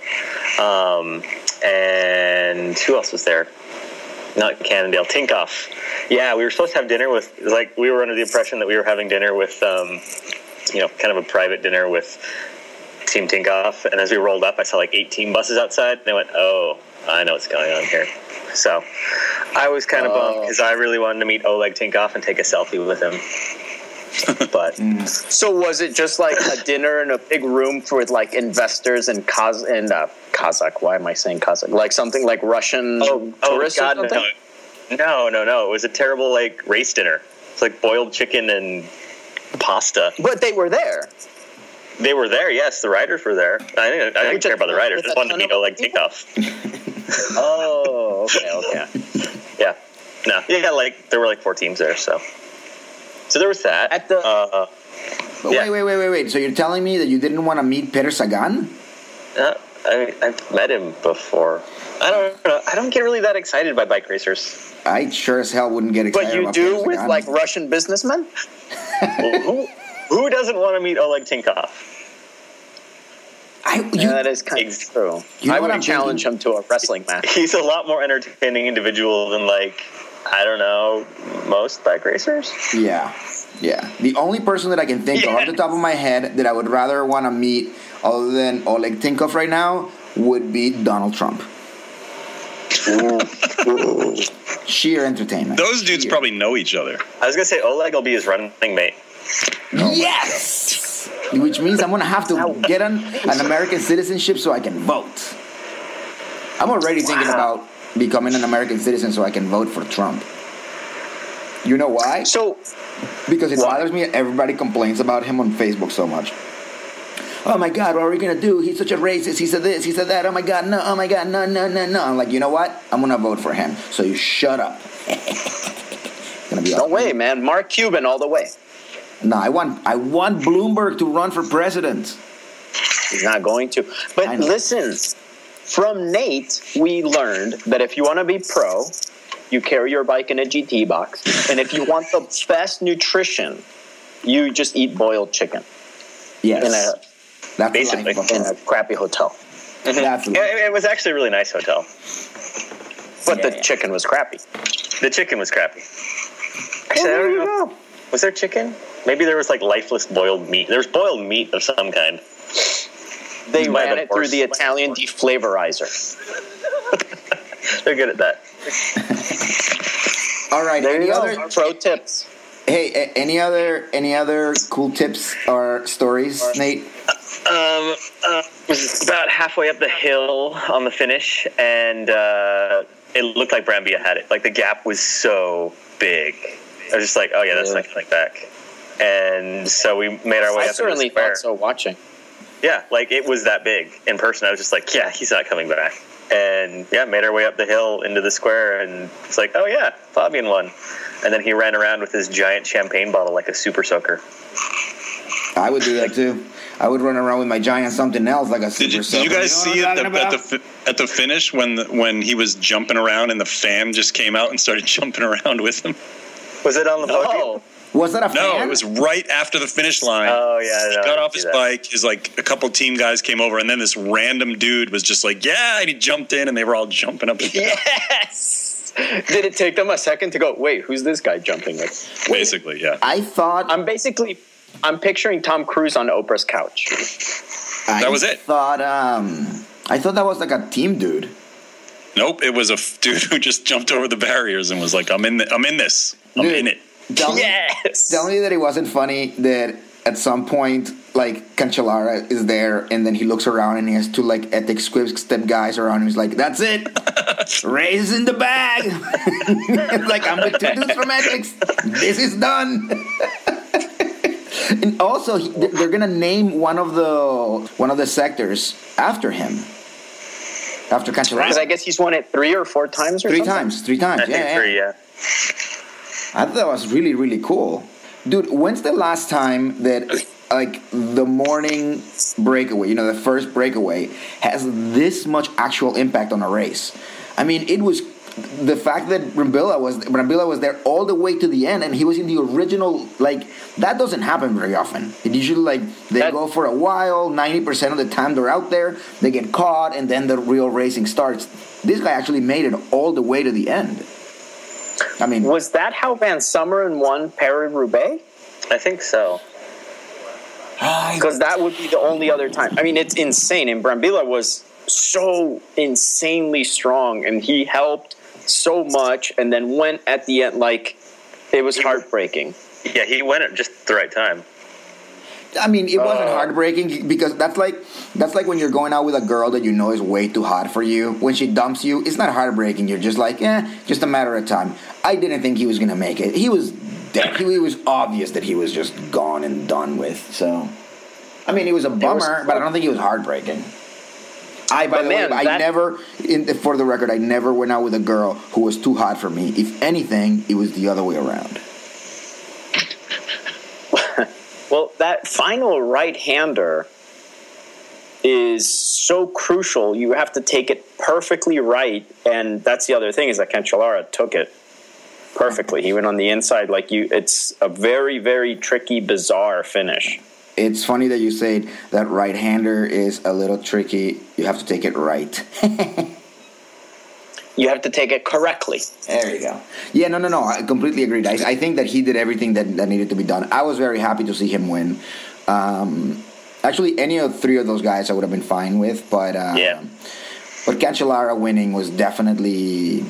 Um, and who else was there? Not Cannondale, Tinkoff. Yeah, we were supposed to have dinner with like we were under the impression that we were having dinner with um, you know kind of a private dinner with Team Tinkoff. And as we rolled up, I saw like 18 buses outside, and I went, "Oh, I know what's going on here." So I was kind of bummed because I really wanted to meet Oleg Tinkoff and take a selfie with him. but So was it just like a dinner in a big room with like investors and Kaz and uh, Kazakh? Why am I saying Kazakh? Like something like Russian oh, oh God, or no. something? no, no, no! It was a terrible like race dinner. It's like boiled chicken and pasta. But they were there. They were there, yes. The riders were there. I didn't, I didn't care a- about the riders. I with just a wanted to ton meet of Oleg. Oh, okay, okay. Yeah, no, yeah, like there were like four teams there, so so there was that. At the- uh, But Yeah. wait, wait, wait, wait, wait. So you're telling me that you didn't want to meet Peter Sagan? uh, I, I've met him before. I don't know. I don't get really that excited by bike racers. I sure as hell wouldn't get excited. But you about do Peter with Sagan. like Russian businessmen? Well, who who doesn't want to meet Oleg Tinkoff? I, you, yeah, that is kind of true. You know I would I'm challenge him to a wrestling match. He's a lot more entertaining individual than like I don't know most bike racers. Yeah, yeah. The only person that I can think of off the top of my head that I would rather want to meet, other than Oleg Tinkov right now, would be Donald Trump. Sheer entertainment. Those dudes Sheer. probably know each other. I was gonna say Oleg will be his running mate. Yes! Which means I'm gonna have to get an, an American citizenship so I can vote. I'm already thinking about becoming an American citizen so I can vote for Trump. You know why? So, Because it Why? bothers me everybody complains about him on Facebook so much. Oh my God, what are we gonna do? He's such a racist. He said this, he said that. Oh my God, no, oh my God, no, no, no, no. I'm like, you know what? I'm gonna vote for him. So you shut up. gonna be no awesome. way, man. Mark Cuban all the way. No, I want I want Bloomberg to run for president. He's not going to. But listen, from Nate, we learned that if you want to be pro, you carry your bike in a GT box. And if you want the best nutrition, you just eat boiled chicken Yes. in a That's basically, life of a in a crappy hotel. Mm-hmm. That's the Yeah, life. it, it was actually a really nice hotel. But Yeah. the chicken was crappy. The chicken was crappy. Actually, I there don't you go. Was there chicken? Maybe there was like lifeless boiled meat. There was boiled meat of some kind. They Might ran been it through the Italian deflavorizer. They're good at that. All right. There any you go. other Pro tips. hey, any other any other cool tips or stories, Nate? Um, uh, was about halfway up the hill on the finish, and uh, it looked like Brambilla had it. Like the gap was so big. I was just like, oh yeah, that's Yeah. not coming back. And so we made our way I up certainly into the square. thought so watching. Yeah, like it was that big in person. I was just like, yeah, he's not coming back. And yeah, made our way up the hill into the square, and it's like, oh yeah, Fabian won. And then he ran around with his giant champagne bottle like a super soaker. I would do that too. I would run around with my giant something else like a super Did you, did you guys know see it at the, at the at the finish when the, when he was jumping around and the fan just came out and started jumping around with him? Was it on the podium? Was that a No, fan? it was right after the finish line. Oh yeah, he no, I got off his that. bike. His like a couple team guys came over, and then this random dude was just like, "Yeah," and he jumped in, and they were all jumping up and down. yes. Did it take them a second to go? Wait, who's this guy jumping with? Basically, yeah. I thought I'm basically, I'm picturing Tom Cruise on Oprah's couch. I That was it. Thought um, I thought that was like a team dude. Nope, it was a f- dude who just jumped over the barriers and was like, "I'm in. The, I'm in this. I'm Dude. in it." Tell me, Yes. tell me that it wasn't funny that at some point like Cancellara is there and then he looks around and he has two like Etixx Quick-Step guys around him. He's like, "That's it, raise in the bag." it's like I'm with two dudes from Etixx. This is done. and also, he, they're gonna name one of the one of the sectors after him. After Cancellara, Because I guess he's won it three or four times or three something. times, three times. I yeah, yeah. three, yeah. I thought that was really, really cool. Dude, when's the last time that like the morning breakaway, you know, the first breakaway, has this much actual impact on a race? I mean, it was the fact that Brambilla was Brambilla was there all the way to the end, and he was in the original. Like that doesn't happen very often. It usually like they That- go for a while. Ninety percent of the time they're out there, they get caught, and then the real racing starts. This guy actually made it all the way to the end. I mean, Was that how Van Summeren won Paris Roubaix? I think so. Because that would be the only other time. I mean, it's insane. And Brambilla was so insanely strong, and he helped so much, and then went at the end like it was heartbreaking. Yeah, he went at just the right time. I mean, it Uh, wasn't heartbreaking because that's like that's like when you're going out with a girl that you know is way too hot for you. When she dumps you, it's not heartbreaking. You're just like, eh, just a matter of time. I didn't think he was gonna make it. He was dead. He, it was obvious that he was just gone and done with. So, I mean, it was a bummer, but I don't think it was heartbreaking. I, by the man, way, I that- never, in, for the record, I never went out with a girl who was too hot for me. If anything, it was the other way around. Well, that final right hander is so crucial. You have to take it perfectly right, and that's the other thing is that Cancellara took it perfectly. He went on the inside like you. It's a very, very tricky, bizarre finish. It's funny that you say that right hander is a little tricky. You have to take it right. You have to take it correctly. There you go. Yeah, no, no, no. I completely agreed. I, I think that he did everything that, that needed to be done. I was very happy to see him win. Um, actually, any of three of those guys I would have been fine with, but uh, Yeah. But Cancellara winning was definitely.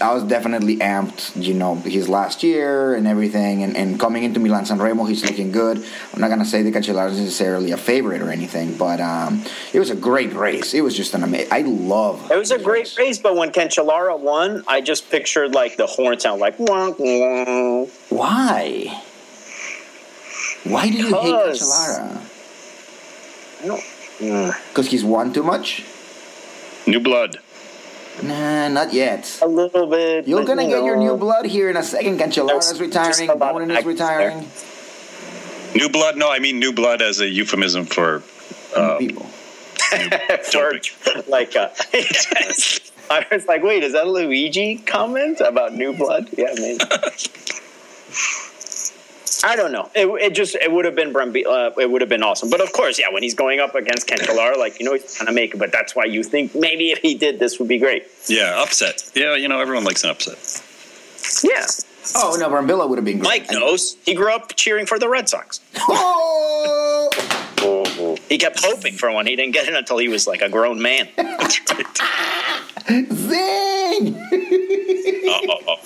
I was definitely amped, you know, his last year and everything, and, and coming into Milan San Remo, he's looking good. I'm not gonna say that Cancellara is necessarily a favorite or anything, but um, it was a great race. It was just an amazing. I love. It was a this great race, but when Cancellara won, I just pictured like the horn sound, like wah, wah. Why? Why do you hate Because- Cancellara? I don't. Because he's won too much? New blood. Nah, not yet. A little bit. You're gonna you get your new blood here in a second. Cancellara's There's retiring. just Boonen is actors retiring. New blood? No, I mean new blood as a euphemism for. Uh, People. George, like, uh, I was like, wait, is that a Luigi comment about New Blood? Yeah, maybe. I don't know. It, it just it would have been Bremby, uh, it would have been awesome. But of course, yeah, when he's going up against Cancellara, like you know he's gonna make it. But that's why you think maybe if he did, this would be great. yeah, upset. Yeah, you know everyone likes an upset. Yeah, Oh no, Brambilla would have been great. Mike knows. He grew up cheering for the Red Sox. Oh! He kept hoping for one. He didn't get it until he was like a grown man. That's right. Zing! Uh-oh.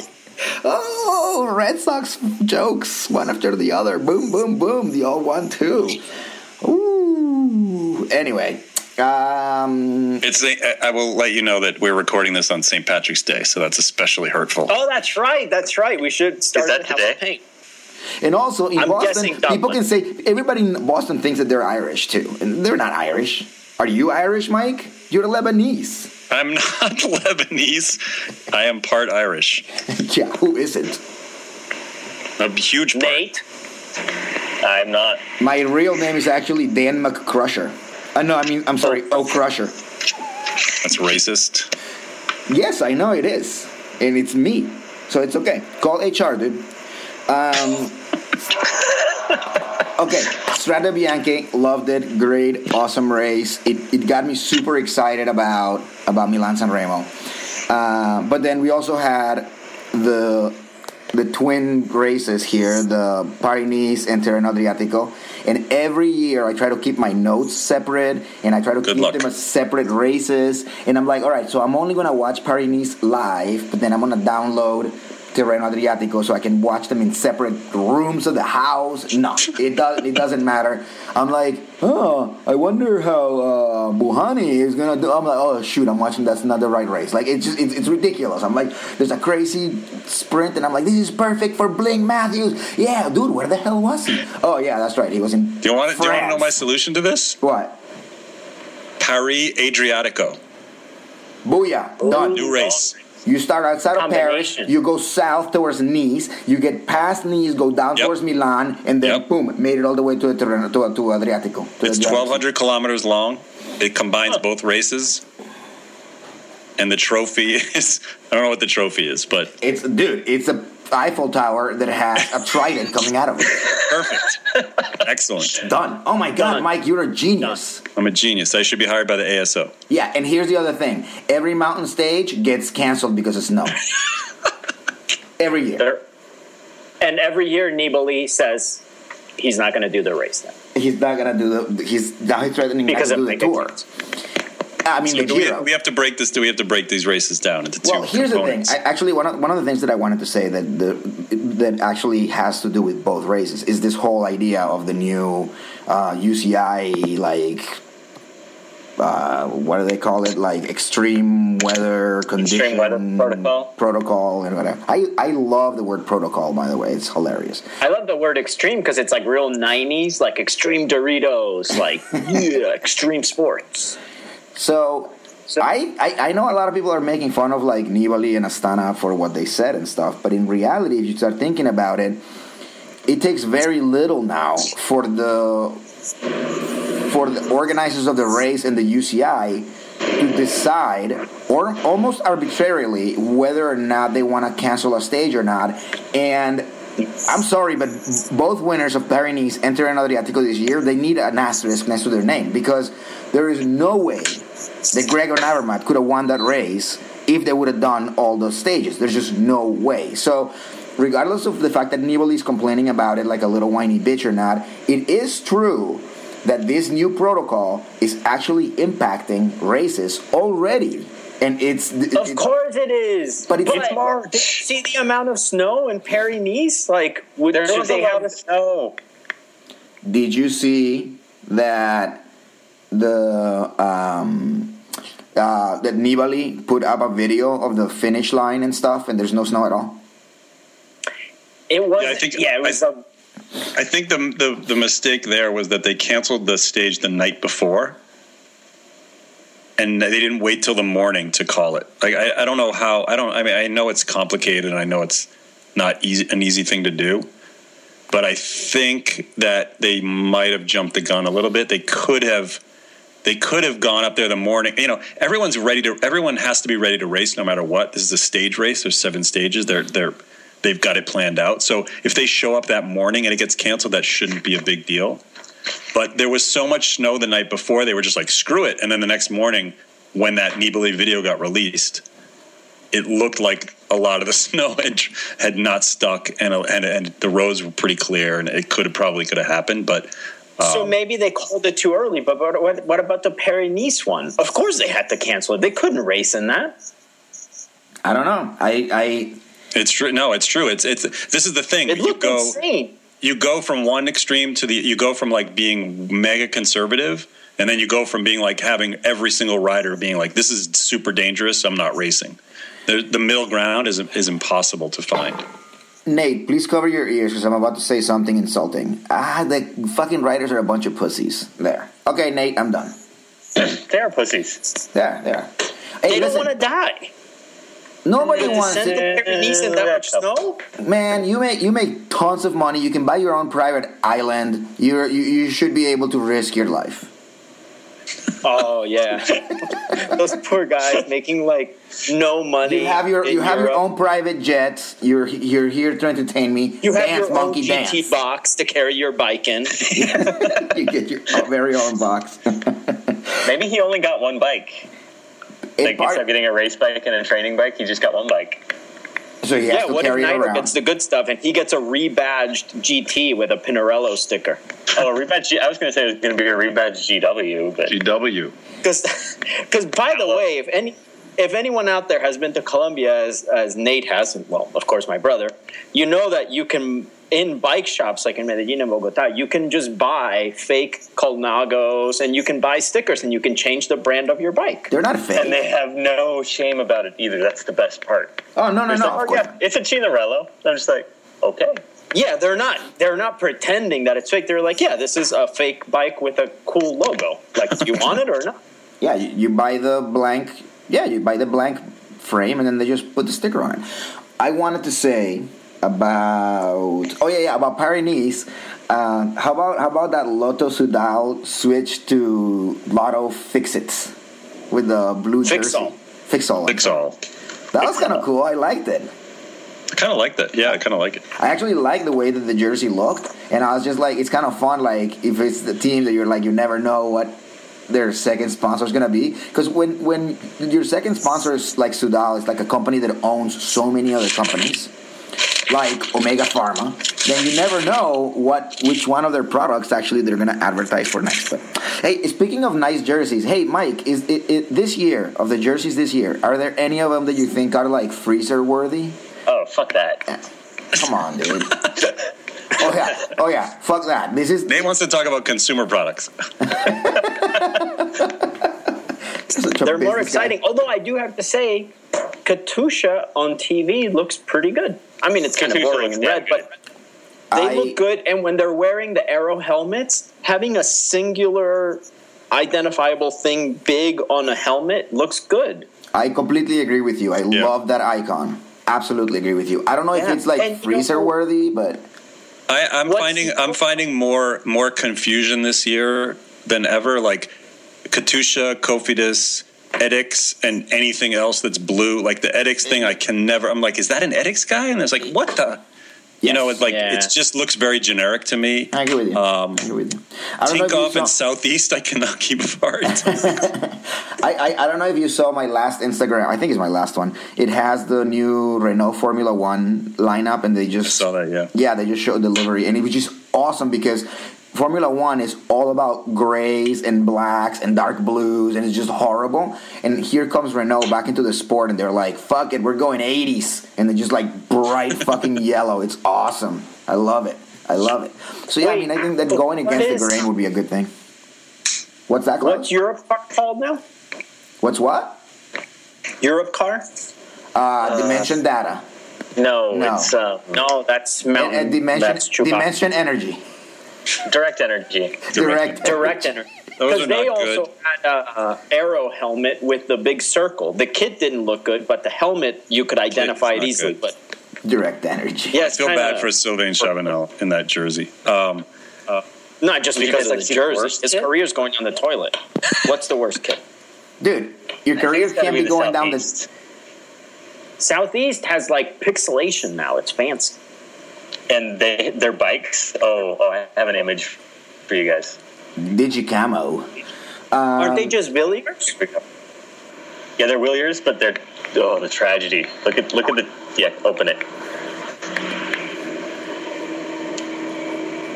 Oh, Red Sox jokes, one after the other. Boom, boom, boom. The all one, too. Ooh. Anyway, um, It's. A, I will let you know that we're recording this on St. Patrick's Day, so that's especially hurtful. oh, that's right. That's right. We should start that today? Paint. and also in I'm Boston, people can say everybody in Boston thinks that they're Irish too, and they're not Irish. Are you Irish, Mike? You're Lebanese. I'm not Lebanese. I am part Irish. yeah, who isn't? A huge part. Nate. I'm not. My real name is actually Dan McCrusher. Uh, no, I mean, I'm sorry, O Crusher. That's racist. Yes, I know it is, and it's me, so it's okay. Call HR, dude. Um, okay, Strade Bianche, loved it. Great, awesome race. It, it got me super excited about about Milan San Remo. Uh, but then we also had the the twin races here, the Paris and Tirreno Adriatico. And every year I try to keep my notes separate and I try to Good keep luck. them as separate races. And I'm like, all right, so I'm only going to watch Paris live, but then I'm going to download Tirreno Adriatico so I can watch them in separate rooms of the house. No, it, does, it doesn't matter. I'm like, oh, I wonder how uh, Bouhanni is to do. I'm like, oh, shoot, I'm watching that's not the right race. Like, it's just, it's, it's ridiculous. I'm like, there's a crazy sprint, and I'm like, this is perfect for Bling Matthews. Yeah, dude, where the hell was he? Oh, yeah, that's right. He was in. Do you want to, do you want to know my solution to this? What? Paris Adriatico. Booyah. Done. New race. You start outside of Paris, you go south towards Nice, you get past Nice, go down Yep. towards Milan, and then Yep. boom, made it all the way to Tirreno, to, to Adriatico. to It's 1,200 kilometers long. It combines both races. and the trophy is I don't know what the trophy is, but It's dude. It's a Eiffel Tower that has a trident coming out of it. perfect, excellent. Done. Oh my God, Done. Mike, you're a genius. I'm a genius. I should be hired by the ASO. Yeah, and here's the other thing: every mountain stage gets canceled because of snow. every year. There- and every year Nibali says he's not going to do the race then. He's not gonna do the. He's now he's threatening Because not to do the tour. teams. I mean, So the do we, Giro. we have to break this. Do we have to break these races down into two Well, here's the thing. I, actually, one of, one of the things that I wanted to say that the, that actually has to do with both races is this whole idea of the new uh, UCI like uh, what do they call it? Like extreme weather condition Extreme weather protocol? protocol and whatever. I I love the word protocol. By the way, it's hilarious. I love the word extreme because it's like real 90s, like extreme Doritos, like yeah, extreme sports. So. So- I, I, I know a lot of people are making fun of like Nibali and Astana for what they said and stuff, but in reality, if you start thinking about it, it takes very little now for the for the organizers of the race and the UCI to decide, or almost arbitrarily, whether or not they want to cancel a stage or not. And I'm sorry, but both winners of Paris and Tirreno Adriatico this year, they need an asterisk next to their name because there is no way that Greg Van Avermaet could have won that race if they would have done all those stages. There's just no way. So, regardless of the fact that Nibali is complaining about it like a little whiny bitch or not, it is true that this new protocol is actually impacting races already. And it's Of course it is. But it's- Mark, did you see the amount of snow in Paris Nice? Like, would, There should was they a lot have of snow. Did you see that the um, uh, that Nibali put up a video of the finish line and stuff, and there's no snow at all? It was. Yeah, Yeah, I think- it was. I- a, I think the, the the mistake there was that they canceled the stage the night before, and they didn't wait till the morning to call it. Like I, I don't know how. I don't. I mean, I know it's complicated, and I know it's not easy an easy thing to do, but I think that they might have jumped the gun a little bit. They could have. They could have gone up there the morning. You know, everyone's ready to. Everyone has to be ready to race no matter what. This is a stage race. There's seven stages. They're they're they've got it planned out. So if they show up that morning and it gets canceled, that shouldn't be a big deal. But there was so much snow the night before, they were just like, screw it. And then the next morning, when that Nibali video got released, it looked like a lot of the snow had, had not stuck and, and, and the roads were pretty clear and it could have probably could have happened. But so um, maybe they called it too early. But what, what, what about the Paris Nice one? Of course they had to cancel it. They couldn't race in that. I don't know. I, I it's true. No, it's true. It's, it's, this is the thing. It you looked go, insane. you go from one extreme to the you go from like being mega conservative and then you go from being like having every single rider being like this is super dangerous i'm not racing the, the middle ground is is impossible to find Nate, please cover your ears because I'm about to say something insulting. Ah, the fucking writers are a bunch of pussies. There. Okay, Nate, I'm done. They are pussies. There, there. Hey, They don't want to die. nobody To wants send to. to Paris Nice that much snow? Man, you make you make tons of money. You can buy your own private island. You're, you you should be able to risk your life. Oh yeah, those poor guys making like no money. You have your you have your own private jet. You're you're here to entertain me. You have dance, your own monkey, GT dance. box to carry your bike in. you get your very own box. Maybe he only got one bike. It Like part- instead of getting a race bike and a training bike, he just got one bike. So he has yeah, to what if carry it Nairo around. gets the good stuff and he gets a rebadged GT with a Pinarello sticker? Oh, a rebadge. G- I was going to say it was going to be a rebadged GW, but gw Because, by the way, if any if anyone out there has been to Colombia as as Nate has, and well, of course, my brother, you know that you can in bike shops like in Medellin and Bogota, you can just buy fake Colnagos and you can buy stickers and you can change the brand of your bike. They're not fake. and they have no shame about it either. That's the best part. oh no no no! like, oh, yeah, it's a Chinarello. I'm just like, okay. Yeah, they're not they're not pretending that it's fake. They're like, yeah, this is a fake bike with a cool logo. Like, do you want it or not? Yeah, you, you buy the blank. Yeah, you buy the blank frame, and then they just put the sticker on it. I wanted to say about oh yeah yeah about Paris Nice. Uh, how about how about that Lotto Soudal switch to Lotto Fix It with the blue jersey. Fix jersey? all. Fixall. Pixel. That was kind of cool. I liked it. I kind of like that. Yeah, I kind of like it. I actually like the way that the jersey looked, and I was just like, it's kind of fun. Like if it's the team that you're like, you never know what their second sponsor is gonna be, because when when your second sponsor is like Soudal, it's like a company that owns so many other companies, like Omega Pharma. Then you never know what which one of their products actually they're gonna advertise for next. But hey, speaking of nice jerseys, hey Mike, is it, it this year of the jerseys this year? Are there any of them that you think are like freezer worthy? Oh, fuck that. Come on, dude. oh yeah, oh yeah. Fuck that. This is Nate wants to talk about consumer products. They're more business guy. exciting. Although I do have to say, Katusha on TV looks pretty good. I mean, it's kind of boring looks and damn red, but they I- look good. And when they're wearing the arrow helmets, having a singular identifiable thing big on a helmet looks good. I completely agree with you. I Yeah. love that icon. Absolutely agree with you. I don't know if it's like and you know- freezer worthy, but I, I'm What's- finding I'm finding more more confusion this year than ever. Like Katusha, Cofidis, Etixx, and anything else that's blue. Like the Etixx thing, I can never. I'm like, is that an Etixx guy? And it's like, what the? You Yes. know, it's like Yeah. it just looks very generic to me. I agree with you. Um, I agree with you. I don't know if you saw- and Southeast, I cannot keep apart. I, I, I don't know if you saw my last Instagram. I think it's my last one. It has the new Renault Formula One lineup, and they I just saw that. Yeah. yeah, they just showed delivery, and it was just awesome because Formula One is all about grays and blacks and dark blues, and it's just horrible. And here comes Renault back into the sport, and they're like, "Fuck it, we're going '80s," and they're just like bright fucking yellow. It's awesome. I love it. I love it. So yeah, I mean, I think that going against is- the grain would be a good thing. What's that? Klaus? What's Europcar called now? What's what? Europcar? Uh, dimension data. No, No. it's uh, No, that's Mountain. and dimension, that's dimension energy. Direct energy. Direct. Direct energy. Those Because are they not also good. had a, a arrow helmet with the big circle. The kit didn't look good, but the helmet you could identify it easily. good. But Direct energy. yeah, I it's feel bad for Sylvain Chavanel in that jersey. Um, not just You because guys, of the see the jersey. His kit? career's going on the toilet. What's the worst kit? Dude, your I career can't be the going down the. Southeast has like pixelation now. It's fancy. And they their bikes. Oh, oh, I have an image for you guys. Digicamo. Aren't Um, they just Villiers? Yeah, they're Williers, but they're oh the tragedy. Look at look at the yeah. Open it.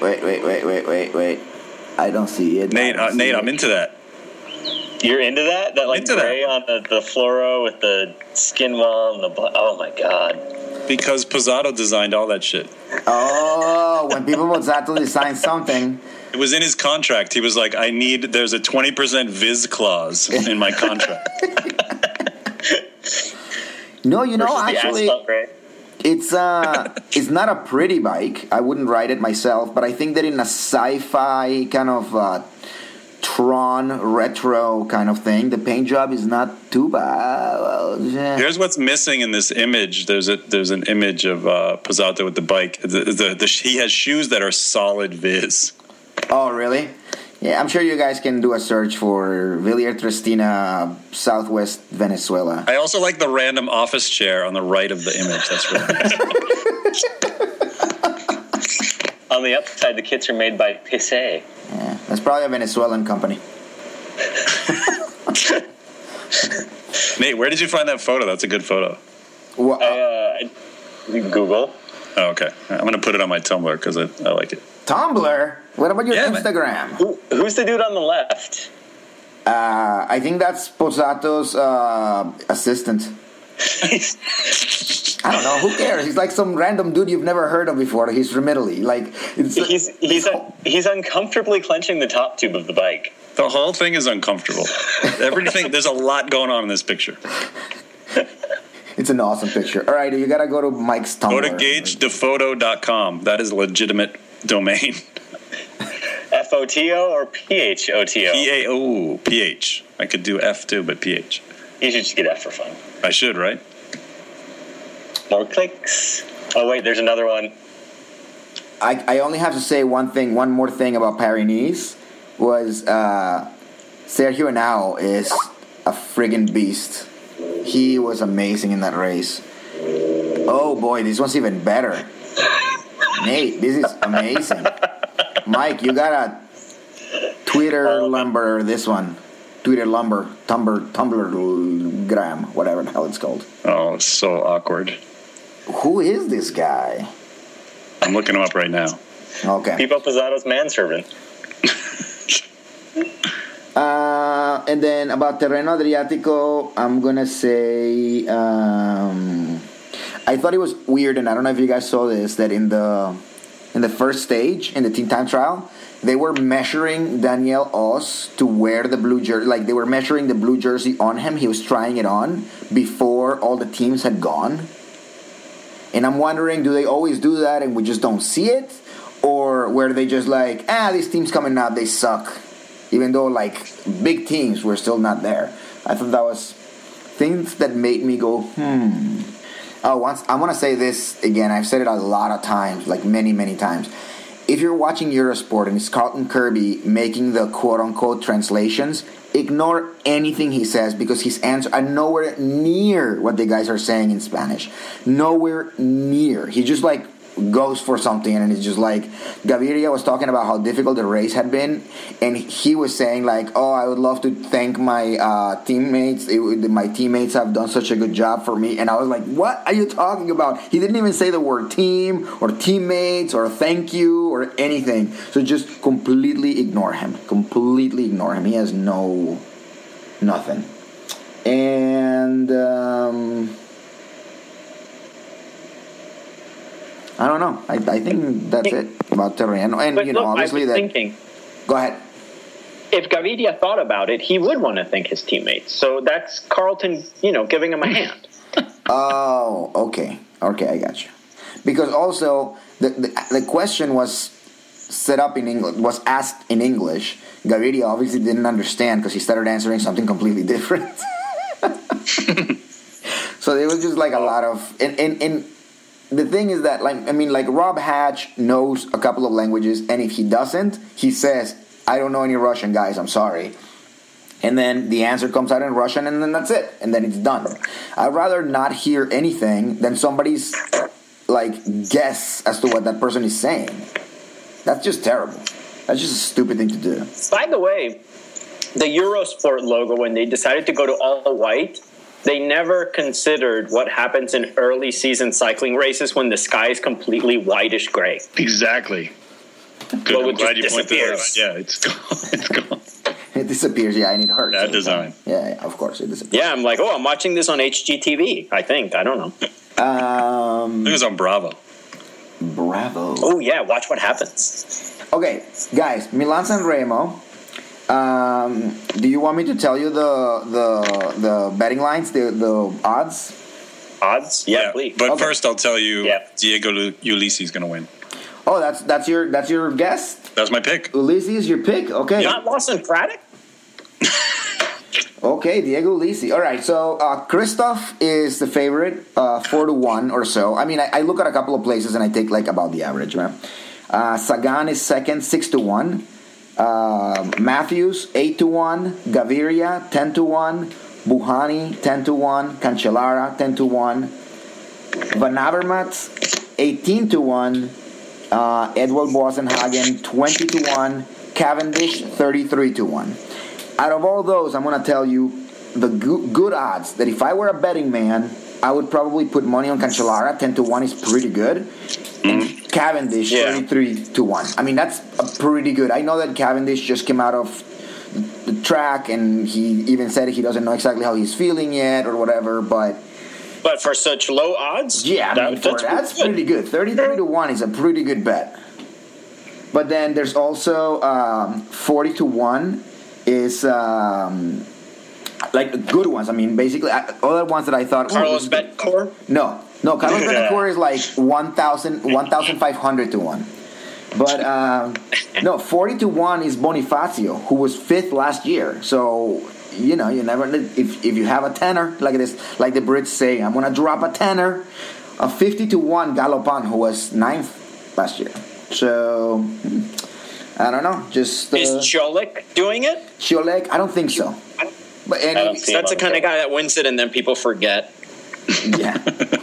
Wait, wait, wait, wait, wait, wait. I don't see it. Nate, uh, see Nate, it. I'm into that. You're into that? That like Into that. gray on the, the fluoro with the skin wall and the bla- oh my god. Because Pozzato designed all that shit. Oh, when people Mozzato design something, It was in his contract. He was like, I need, there's a 20% Viz clause in my contract. no, you know, Versus actually, it's uh, it's not a pretty bike. I wouldn't ride it myself, but I think that in a sci-fi kind of uh, Tron retro kind of thing, the paint job is not too bad. Well, yeah. Here's what's missing in this image. There's a there's an image of uh, Pozzato with the bike. The, the, the, he has shoes that are solid Viz. Oh, really? Yeah, I'm sure you guys can do a search for Villiers Triestina, Southwest Venezuela. I also like the random office chair on the right of the image. That's really nice. On the upside, the kits are made by Pisse. Yeah, that's probably a Venezuelan company. Nate, where did you find that photo? That's a good photo. Wha- I, uh, Google. Oh, okay. I'm going to put it on my Tumblr because I, I like it. Tumblr? What about your Yeah. Instagram? Who, who's the dude on the left? Uh, I think that's Pozzato's uh, assistant. I don't know. Who cares? He's like some random dude you've never heard of before. He's from Italy. Like it's he's he's he's uncomfortably clenching the top tube of the bike. The whole thing is uncomfortable. Everything, there's a lot going on in this picture. it's an awesome picture. All right, you gotta go to Mike's Tumblr. Go to gagedefoto.com. That is a legitimate domain. F O T O or P H O T O. P A O P H. I could do F too, but P H. You should just get F for fun. I should, right? More clicks. Oh wait, there's another one. I, I only have to say one thing, one more thing about Paris was uh, Sergio Henao is a friggin' beast. He was amazing in that race. Oh boy, this one's even better. Nate, this is amazing. Mike, you gotta Twitter lumber this one. Twitter lumber, Tumblr, Tumblr gram, whatever the hell it's called. Oh, it's so awkward. Who is this guy? I'm looking him up right now. Okay. Pippo Pozzato's manservant. Uh, and then about Tirreno Adriatico, I'm gonna say um, I thought it was weird, and I don't know if you guys saw this that in the in the first stage in the team time trial, they were measuring Daniel Oss to wear the blue jersey. Like they were measuring the blue jersey on him. He was trying it on before all the teams had gone. And I'm wondering, do they always do that and we just don't see it, or were they just like, ah, these team's coming out, they suck, even though like big teams were still not there. I thought that was things that made me go, hmm. Oh, once I want to say this again. I've said it a lot of times, like many, many times. If you're watching Eurosport and it's Carlton Kirby making the quote unquote translations, ignore anything he says because his answers are nowhere near what the guys are saying in Spanish. Nowhere near. He just like goes for something and it's just like Gaviria was talking about how difficult the race had been and he was saying like oh I would love to thank my uh, teammates. It, my teammates have done such a good job for me. And I was like what are you talking about? He didn't even say the word team or teammates or thank you or anything. So just completely ignore him. Completely ignore him. He has no nothing. And um, I don't know. I, I think that's it about Tirreno. And, But you know, look, obviously that. thinking, Go ahead. if Gaviria thought about it, he would want to thank his teammates. So that's Carlton, you know, giving him a hand. Oh, okay. Okay, I got you. Because also, the, the, the question was set up in English, was asked in English. Gaviria obviously didn't understand because he started answering something completely different. so it was just like a lot of. And, and, and the thing is that, like, I mean, like, Rob Hatch knows a couple of languages, and if he doesn't, he says, I don't know any Russian, guys, I'm sorry. And then the answer comes out in Russian, and then that's it. And then it's done. I'd rather not hear anything than somebody's, like, guess as to what that person is saying. That's just terrible. That's just a stupid thing to do. By the way, the Eurosport logo, when they decided to go to all white, they never considered what happens in early season cycling races when the sky is completely whitish gray. Exactly. Good. Well, I'm it glad you just pointed that out. disappears. Yeah, it's gone. It's gone. It disappears, yeah, I need heart. That every design. Yeah, yeah, of course, it disappears. Yeah, I'm like, oh, I'm watching this on HGTV. I think I don't know. Um, It was on Bravo. bravo. Oh yeah, watch what happens. Okay, guys, Milan San Remo. Um, do you want me to tell you the the the betting lines, the the odds? Odds? Yeah, please. But Okay. first, I'll tell you Yeah. Diego Lu- Ulissi is going to win. Oh, that's that's your that's your guess. That's my pick. Ulysses, your pick. Okay. Not Lawson Craddock. Okay, Diego Lisi. All right, so uh, Kristoff is the favorite, uh, four to one or so. I mean, I, I look at a couple of places and I take like about the average, man. Uh, Sagan is second, six to one. Uh, Matthews, eight to one. Gaviria, ten to one. Bouhanni, ten to one. Cancellara, ten to one. Van Avermaet, eighteen to one. Uh, Edvald Boasson Hagen, twenty to one. Cavendish, thirty-three to one out of all those, I'm going to tell you the good, good odds that if I were a betting man, I would probably put money on Cancellara. 10 to 1 is pretty good. And Cavendish, Yeah. 33 to 1. I mean, that's a pretty good. I know that Cavendish just came out of the track and he even said he doesn't know exactly how he's feeling yet or whatever, but But for such low odds, yeah, I mean, that- for, that's pretty good. 33 to 1 is a pretty good bet. But then there's also um, 40 to 1 is um, like good ones. I mean, basically, I, other ones that I thought. Carlos good. No, no, Carlos Yeah. Betancur is like 1,000 1,500 to 1. But um, no, 40 to 1 is Bonifazio, who was fifth last year. So, you know, you never, if, if you have a tenner, like this, like the Brits say, I'm going to drop a tenner. A 50 to 1 Gallopin, who was ninth last year. So, hmm, I don't know. Just. Uh, Is Ciolek doing it? Ciolek, I don't think so. But and don't That's the kind of guy that wins it and then people forget. yeah.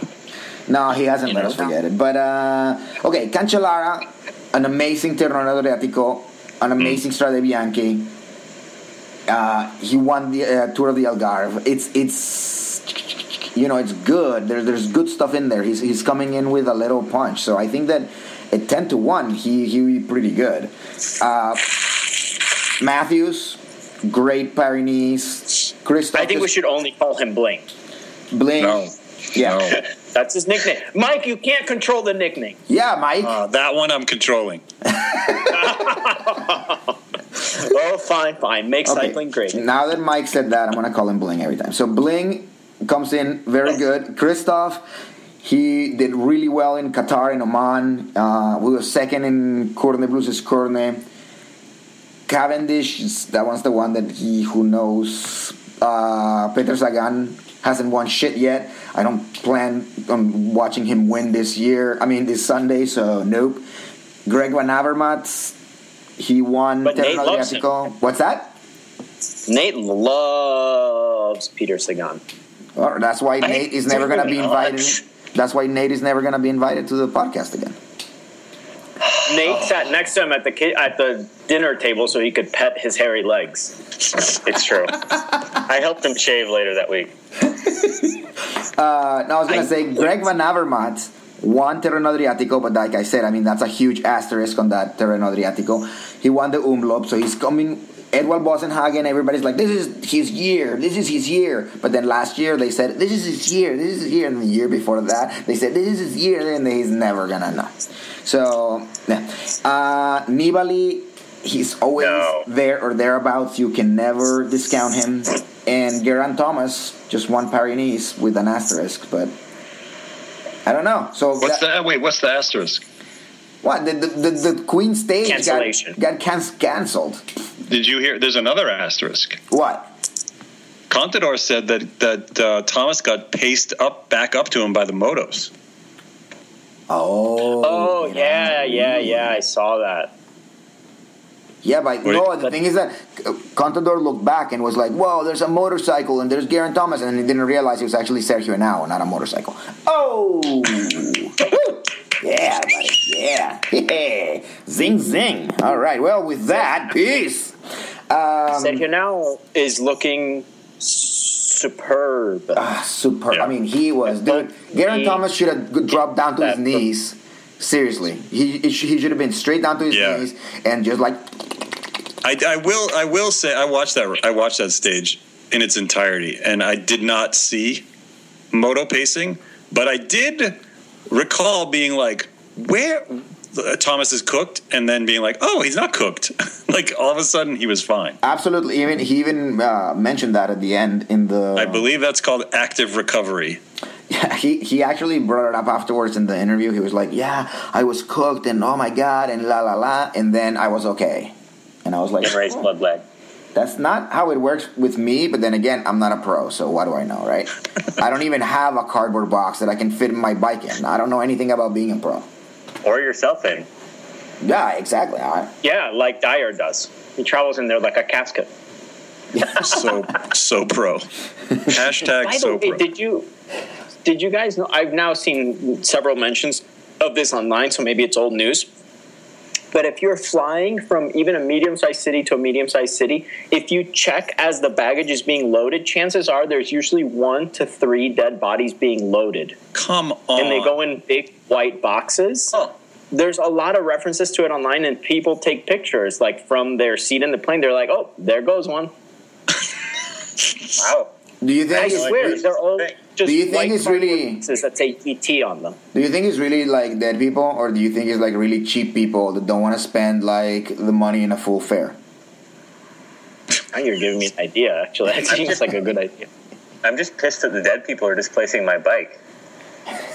No, he hasn't You let know? us forget it. But uh, okay, Cancellara, an amazing Tirreno Adriatico, an amazing Strade Bianche. Uh, he won the uh, Tour of the Algarve. It's it's you know it's good. There, there's good stuff in there. He's he's coming in with a little punch. So I think that at ten to one, he he be pretty good. Uh, Matthews, great Pyrenees. Kristoff I think we should only call him Bling. Bling. No. Yeah. No. That's his nickname. Mike, you can't control the nickname. Yeah, Mike. Uh, that one I'm controlling. Oh, fine, fine. Make Okay. cycling great. Now that Mike said that, I'm gonna call him Bling every time. So Bling comes in very good. Kristoff, he did really well in Qatar and Oman. Uh, we were second in Kuurne Brussels Kuurne. Cavendish, that one's the one that he who knows. Uh, Peter Sagan hasn't won shit yet. I don't plan on watching him win this year. I mean this Sunday, so nope. Greg Van Avermaet, he won But Nate loves him. What's that? Nate loves Peter Sagan. Well, that's why Nate is never going to be invited. That's why Nate is never going to be invited to the podcast again. Nate sat next to him at the ki- at the dinner table so he could pet his hairy legs. It's true. I helped him shave later that week. Uh, no, I was to say Greg Van Avermaet won Tirreno Adriatico, but like I said, I mean that's a huge asterisk on that Tirreno Adriatico. He won the Omloop, so he's coming. Edvald Boasson Hagen, everybody's like, this is his year, this is his year. But then last year they said, this is his year, this is his year. And the year before that, they said, this is his year, and he's never gonna know. So, yeah. Uh, Nibali, he's always No. there or thereabouts. You can never discount him. And Geraint Thomas just won Paris with an asterisk, but I don't know. So What's that- the wait? What's the asterisk? What the the, the, the Queen stage got Cancellation. got can- cancelled? Did you hear? There's another asterisk. What? Contador said that that uh, Thomas got paced up back up to him by the motos. Oh. Oh yeah, yeah, yeah. I saw that. Yeah, but Wait. no. The thing is that uh, Contador looked back and was like, "Whoa, there's a motorcycle and there's Geraint Thomas," and he didn't realize it was actually Sergio Henao, not a motorcycle. Oh. Yeah, buddy. Yeah. Yeah. Zing, zing. All right. Well, with that, peace. Um, Sergio Henao is looking superb. ah, super. Yeah. I mean, he was. Dude, Geraint He- Thomas should have dropped down to his knees. Seriously, he he should he should have been straight down to his Yeah. knees and just like I, I will I will say I watched that I watched that stage in its entirety, and I did not see moto pacing, but I did recall being like, where uh, Thomas is cooked, and then being like, oh, he's not cooked. like all of a sudden, he was fine. absolutely. Even he even uh, mentioned that at the end in the. I believe that's called active recovery. Yeah, he he actually brought it up afterwards in the interview. He was like, "Yeah, I was cooked, and oh my god, and la la la," and then I was okay, and I was like, And raised "Oh, blood leg. "That's not how it works with me." But then again, I'm not a pro, so what do I know, right? I don't even have a cardboard box that I can fit my bike in. I don't know anything about being a pro. Or yourself in. Yeah, exactly. I, Yeah, like Dayer does. He travels in there like a casket. Yeah, So so pro. Hashtag so way, pro. did you did you guys know? I've now seen several mentions of this online, so maybe it's old news. But if you're flying from even a medium-sized city to a medium-sized city, if you check as the baggage is being loaded, chances are there's usually one to three dead bodies being loaded, Come on. and they go in big white boxes. Oh. There's a lot of references to it online, and people take pictures like from their seat in the plane. They're like, "Oh, there goes one." Wow. Do you think? I think? swear, it's, they're all just Do you think white it's really- that say ET on them. do you think it's really like dead people, or do you think it's like really cheap people that don't want to spend like the money in a full fare? Now you're giving me an idea. Actually, that seems like a good idea. I'm just pissed that the dead people are displacing my bike.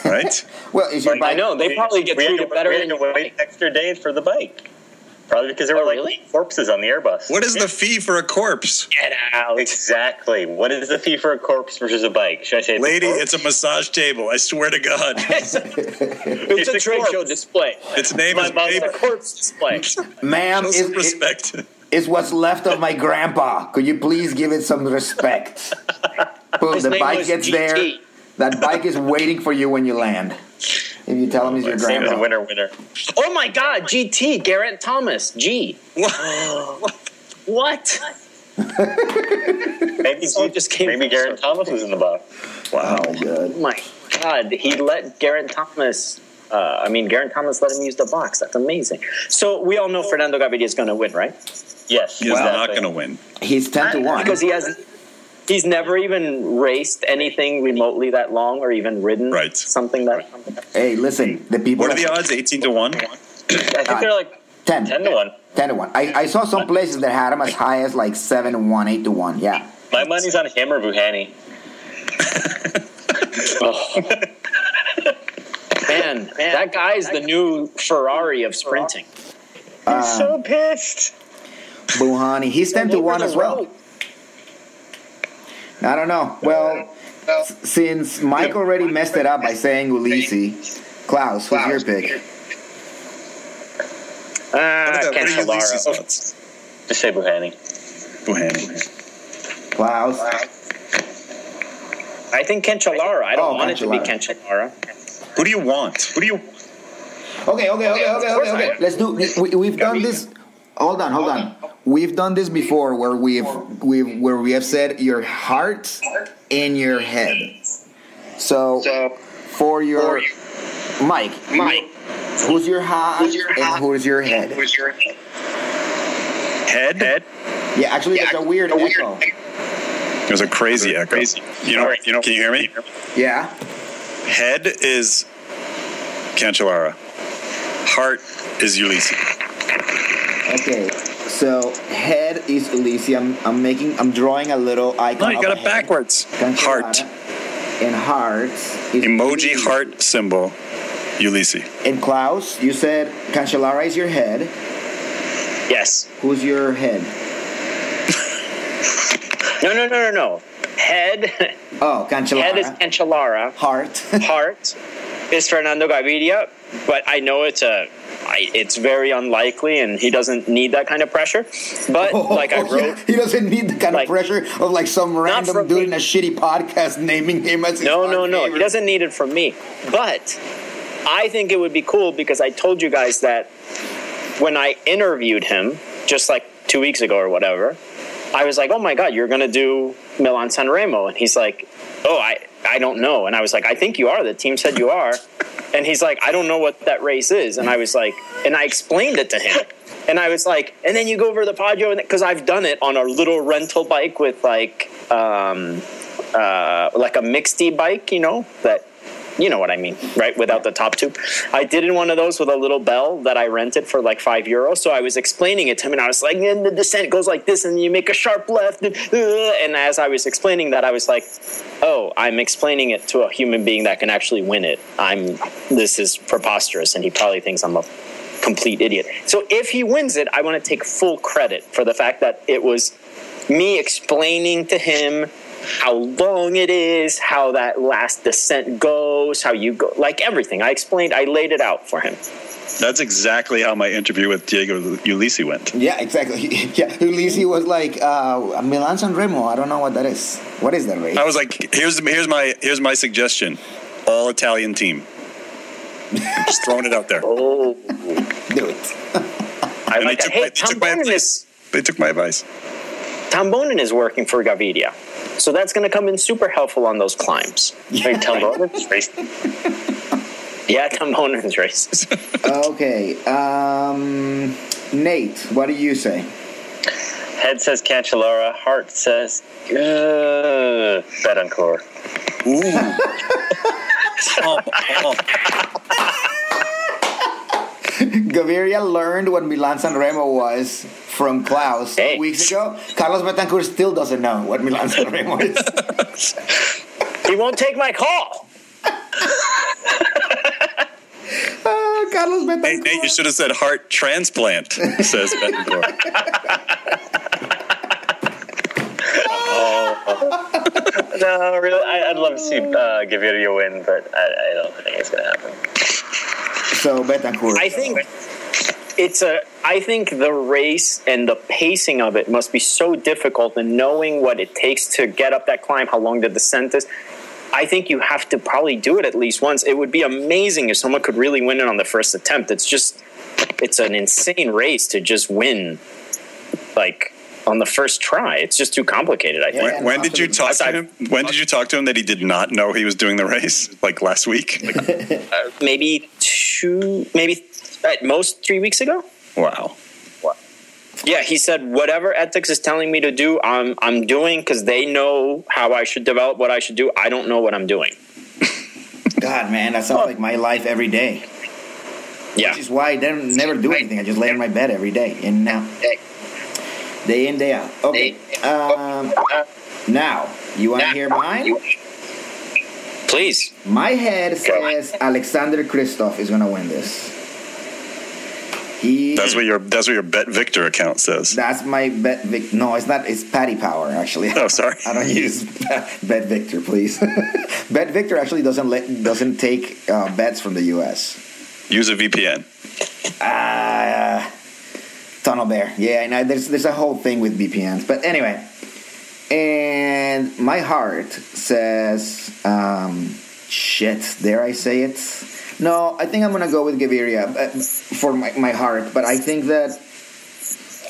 right? Well, is your Like, bike? I know they probably get treated better we than had to wait extra days for the bike. Probably because there were Oh, like really? corpses on the Airbus. What is the fee for a corpse? Get out. Exactly. What is the fee for a corpse versus a bike? Should I say, Lady, it's a massage table. I swear to God. It's a, it's a a trade show display. Its name My is mom's a corpse display. Ma'am, Show is, respect. is what's left of my grandpa. Could you please give it some respect? Boom, His the name bike was gets GT. there. That bike is waiting for you when you land. If you tell him he's your Same as grandpa. winner, winner. Oh my God, GT, Garrett Thomas, G. What? Maybe, Oh, just came maybe Garrett Thomas was in the box. Wow. Good. Oh my God, he let Garrett Thomas. Uh, I mean, Garrett Thomas let him use the box. That's amazing. So we all know Fernando Gaviria is going to win, right? Yes, He's not going to win. He's ten to one. Because he has. He's never even raced anything remotely that long, or even ridden Right. something that. Hey, listen, the people. What are the odds? 18 to 1? I think they're like 10. 10 to 1. 10 to 1. I, I saw some places that had him as high as like 7 to 1, 8 to 1. Yeah. My money's on him or Bouhanni. Man, that guy's the new Ferrari of sprinting. Uh, so pissed. Bouhanni, he's 10 to 1 as well. road. I don't know. Well, s- since Mike already messed it up by saying Ulissi, Klaus, who's your pick? Ah, What are Ulysses' Cancellara. odds? Just say Bouhanni. Bouhanni. Klaus. I think Cancellara. I don't Oh, want it to be Cancellara. Cancellara. Who do you want? Who do you. Okay, okay, okay, okay, okay, okay. Let's do. We, we've done this. Hold on, hold on. We've done this before, where we've we've where we have said your heart in your head. So for your Mike, Mike, who's your heart Who's your and heart? who's your head? who's your head? Head? Head? Yeah, actually, Yeah, it's a weird a weird echo. There's a crazy echo. Crazy. You know, you know, can you hear me? Yeah. Head is Cancellara. Heart is Ulissi. Okay. So head is Ulissi. I'm, I'm making. I'm drawing a little icon. No, you got it backwards. Heart. And heart. Is Emoji Ulissi. heart symbol. Ulissi. And Klaus, you said Cancellara is your head. Yes. Who's your head? No, no, no, no, no. Head. Oh, Cancellara. Head is Cancellara. Heart. Heart is Fernando Gaviria, but I know it's a. It's very unlikely, and he doesn't need that kind of pressure. But like I Oh, yeah. wrote, he doesn't need the kind like- of pressure of like some random dude me. in a shitty podcast naming him as his No, no, no. He doesn't need it from me. But I think it would be cool because I told you guys that when I interviewed him just like two weeks ago or whatever, I was like, "Oh my god, you're gonna do Milan San Remo," and he's like, "Oh, I I don't know," and I was like, "I think you are. The team said you are," and he's like, "I don't know what that race is," and I was like, and I explained it to him. And I was like, and then you go over the Poggio, because I've done it on a little rental bike with like, um, uh, like a mixed bike, you know, that you know what I mean, right? Without the top tube. I did in one of those with a little bell that I rented for like five euros. So I was explaining it to him, and I was like, and the descent goes like this, and you make a sharp left. And, and as I was explaining that, I was like, oh, I'm explaining it to a human being that can actually win it. I'm. This is preposterous, and he probably thinks I'm a complete idiot. So if he wins it, I want to take full credit for the fact that it was me explaining to him how long it is, how that last descent goes, how you go, like everything. I explained, I laid it out for him. That's exactly how my interview with Diego Ulissi went. Yeah, exactly. yeah, Ulissi was like uh, Milan San Remo. I don't know what that is. What is that race? I was like, here's here's my here's my suggestion. All Italian team. I'm just throwing it out there. Oh, Do it. I And they took, Hey, my, they, took my advice. is they took my advice. Tom Boonen is working for Gaviria, so that's going to come in super helpful on those climbs. Wait, Tom Boonen's raced. Yeah, Tom Boonen's races. okay. Um, Nate, what do you say? Head says Cancellara. Heart says uh, Betancur. Ooh. Oh, oh. Gaviria learned what Milan San Remo was from Klaus Hey. weeks ago. Carlos Betancur still doesn't know what Milan San Remo is. he won't take my call. oh, Carlos Hey, Betancur. Nate, you should have said heart transplant, says Betancur. No, really, I, I'd love to see uh, Gaviria win, but I, I don't think it's going to happen. So Betancur. I think it's a i think the race and the pacing of it must be so difficult and knowing what it takes to get up that climb how long the descent is i think you have to probably do it at least once it would be amazing if someone could really win it on the first attempt it's just it's an insane race to just win like on the first try it's just too complicated i think Yeah, When, when did you talk to him? When did you talk to him that he did not know he was doing the race? Like last week? Like, uh, maybe two maybe at most three weeks ago wow. What? Yeah, he said whatever Etixx is telling me to do, I'm I'm doing because they know how I should develop what I should do. I don't know what I'm doing. God, man, that sounds like my life every day. Yeah, Which is why I don't, never do anything. I just lay in my bed every day, and out. Day in, day out. Okay. Um, now, you want to hear mine? please. My head says Alexander Kristoff is going to win this. He. That's what your that's what your Bet Victor account says. That's my bet. Vic- no, it's not. It's Paddy Power actually. Oh, sorry. I don't use Bet Victor, please. bet Victor actually doesn't let doesn't take uh, bets from the U.S. Use a VPN. Ah, Tunnel Bear. Yeah, and I, there's there's a whole thing with VPNs. But anyway, and my heart says, um, shit. Dare I say it? No, I think I'm gonna go with Gaviria uh, for my, my heart. But I think that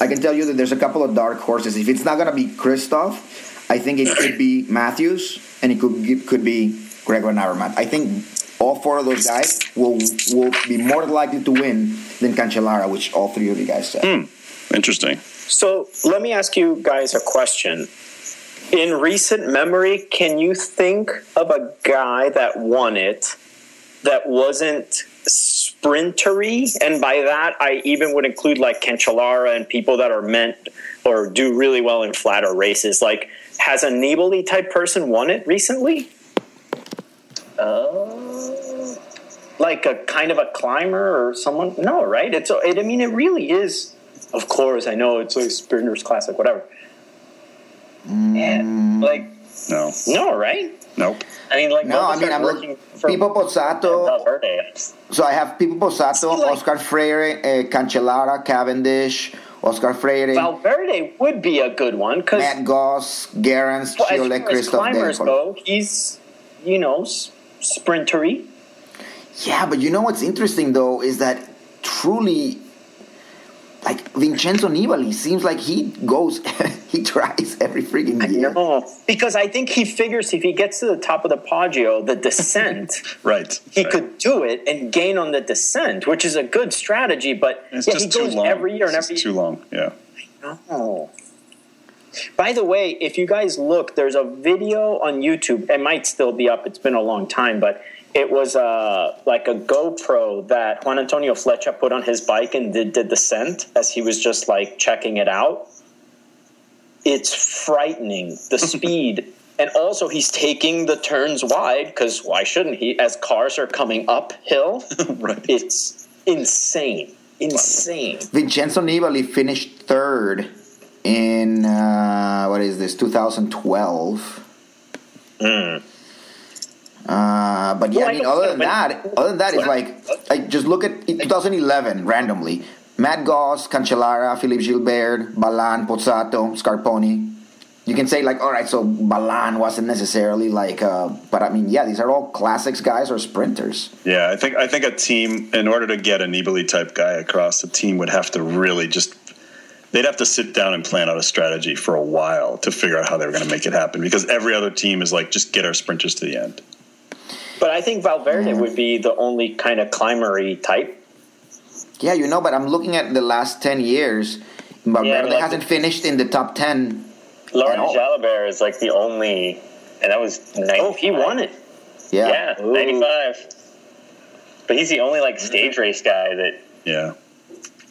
I can tell you that there's a couple of dark horses. If it's not gonna be Kristoff, I think it could be Matthews, and it could it could be Greg Van Avermaet. I think all four of those guys will will be more likely to win than Cancellara, which all three of you guys said. Interesting. So let me ask you guys a question. In recent memory, can you think of a guy that won it that wasn't sprintery? And by that, I even would include like Cancellara and people that are meant or do really well in flatter races. Like, has a Nibali type person won it recently? Uh, like a kind of a climber or someone? No, right? It's it, I mean, it really is. Of course, I know it's a sprinters classic, whatever. yeah, like No. No, right? Nope. I mean, like No, I mean, I'm working looking. for Pippo Pozzato. Valverde. So I have Pippo Pozzato, See, like- Oscar Freire, uh, Cancellara, Cavendish, Oscar Freire, Valverde would be a good one because Matt Goss, Gerrans, well, as Chile, far as Kristoff climbers go, he's you know sprintery. Yeah, but you know what's interesting though is that truly, like Vincenzo Nibali seems like he goes, he tries every freaking year. No, because I think he figures if he gets to the top of the Poggio, the descent, Right. he Right. could do it and gain on the descent, which is a good strategy. But It's yeah, just he too goes long. every year and every just too long. Yeah. Oh. By the way, if you guys look, there's a video on YouTube. It might still be up. It's been a long time, but it was uh, like a GoPro that Juan Antonio Flecha put on his bike and did did the descent as he was just like checking it out. It's frightening the speed. And also, he's taking the turns wide because why shouldn't he? As cars are coming uphill, Right. it's insane, insane. Vincenzo Nibali finished third in uh, what is this 2012. Uh, but yeah, Well, I I mean, don't- other than but- that, other than that, it's like, like just look at 2011 randomly. Matt Goss, Cancellara, Philippe Gilbert, Ballan, Pozzato, Scarponi. You can say like, all right, so Ballan wasn't necessarily like, uh, but I mean, yeah, these are all classics guys or sprinters. Yeah, I think I think a team, in order to get a Nibali type guy across, a team would have to really just they'd have to sit down and plan out a strategy for a while to figure out how they were going to make it happen. Because every other team is like, just get our sprinters to the end. But I think Valverde would be the only kind of climbery type. Yeah, you know, but I'm looking at the last 10 years. Valverde Yeah, but like- hasn't finished in the top 10. Laurent all. Jalabert is like the only, and that was 95. Oh, he won it. Yeah. Yeah, 95. But he's the only like stage race guy that Yeah,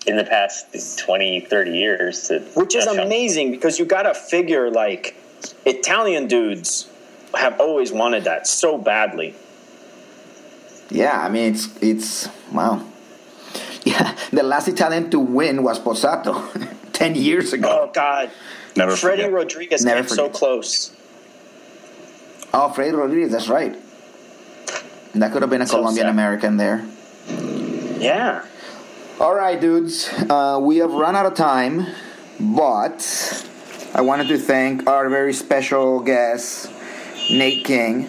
in the past 20, 30 years to Which is that's how- amazing because you got to figure like Italian dudes have always wanted that so badly. Yeah, I mean, it's, it's, wow. Yeah, the last Italian to win was Pozzato 10 years ago. Oh God, never Freddie forget. Rodriguez Never came so close. Oh, Freddy Rodriguez, that's right. That could have been a So Colombian sad. American there. Yeah, All right, dudes. Uh, we have run out of time, but I wanted to thank our very special guest, Nate King.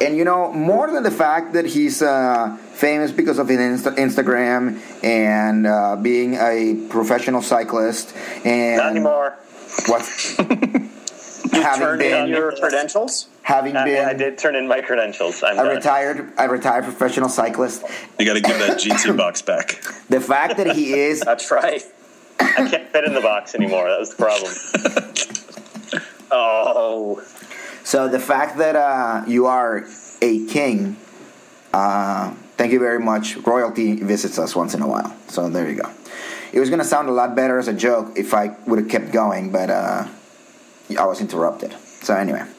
And you know, more than the fact that he's uh, famous because of his Insta- Instagram and uh, being a professional cyclist, and Not anymore. what having Turn in been your credentials. having I, been I did turn in my credentials. I'm a done. retired a retired professional cyclist, You got to give that GT box back. the fact that he is That's right. I can't fit in the box anymore. That was the problem. oh, So the fact that uh, you are a king, uh, thank you very much. Royalty visits us once in a while. So there you go. It was gonna sound a lot better as a joke if I would have kept going, but uh, I was interrupted. So anyway.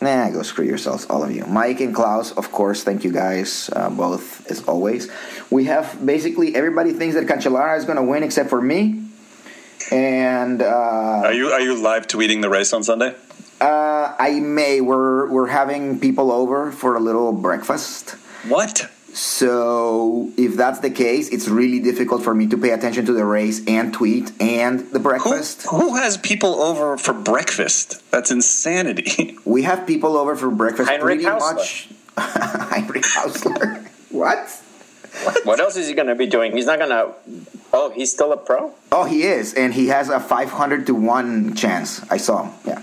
Nah, go screw yourselves, all of you. Mike and Klaus, of course, thank you guys uh, both as always. We have basically everybody thinks that Cancellara is going to win except for me. And uh, Are you are you live tweeting the race on Sunday? I may. We're we're having people over for a little breakfast. What? So if that's the case, it's really difficult for me to pay attention to the race and tweet and the breakfast. who has people over for breakfast? That's insanity. We have people over for breakfast Heinrich pretty Haussler. much. Heinrich Haussler. what? what? What else is he going to be doing? He's not going to. Oh, he's still a pro. Oh, he is, and he has a 500 to one chance. I saw him. Yeah,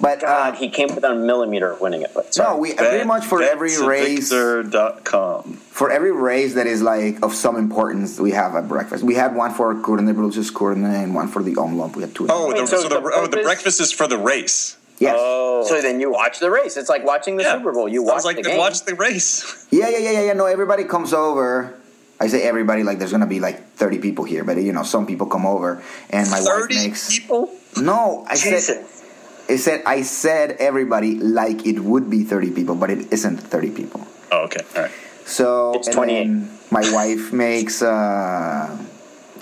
but God, uh, he came within a millimeter of winning it. But no, sorry. we pretty much for every race. Victor.com. for every race that is like of some importance, we have a breakfast. We had one for Kuurne Brussels Kuurne and one for the Omloop. We had two. of them. Oh, Wait, the, so so, the, the oh, the breakfast is for the race. yes. oh. So then you watch the race. It's like watching the Yeah. Super Bowl. You Sounds watch like the game. watch the race. Yeah, yeah, yeah, yeah, yeah. No, everybody comes over. I say everybody like there's gonna be like 30 people here, but you know some people come over and my wife Thirty makes. people. No, I said Jesus. I said I said everybody like it would be 30 people, but it isn't 30 people. Oh, okay. All right. So It's and 28. my wife makes. uh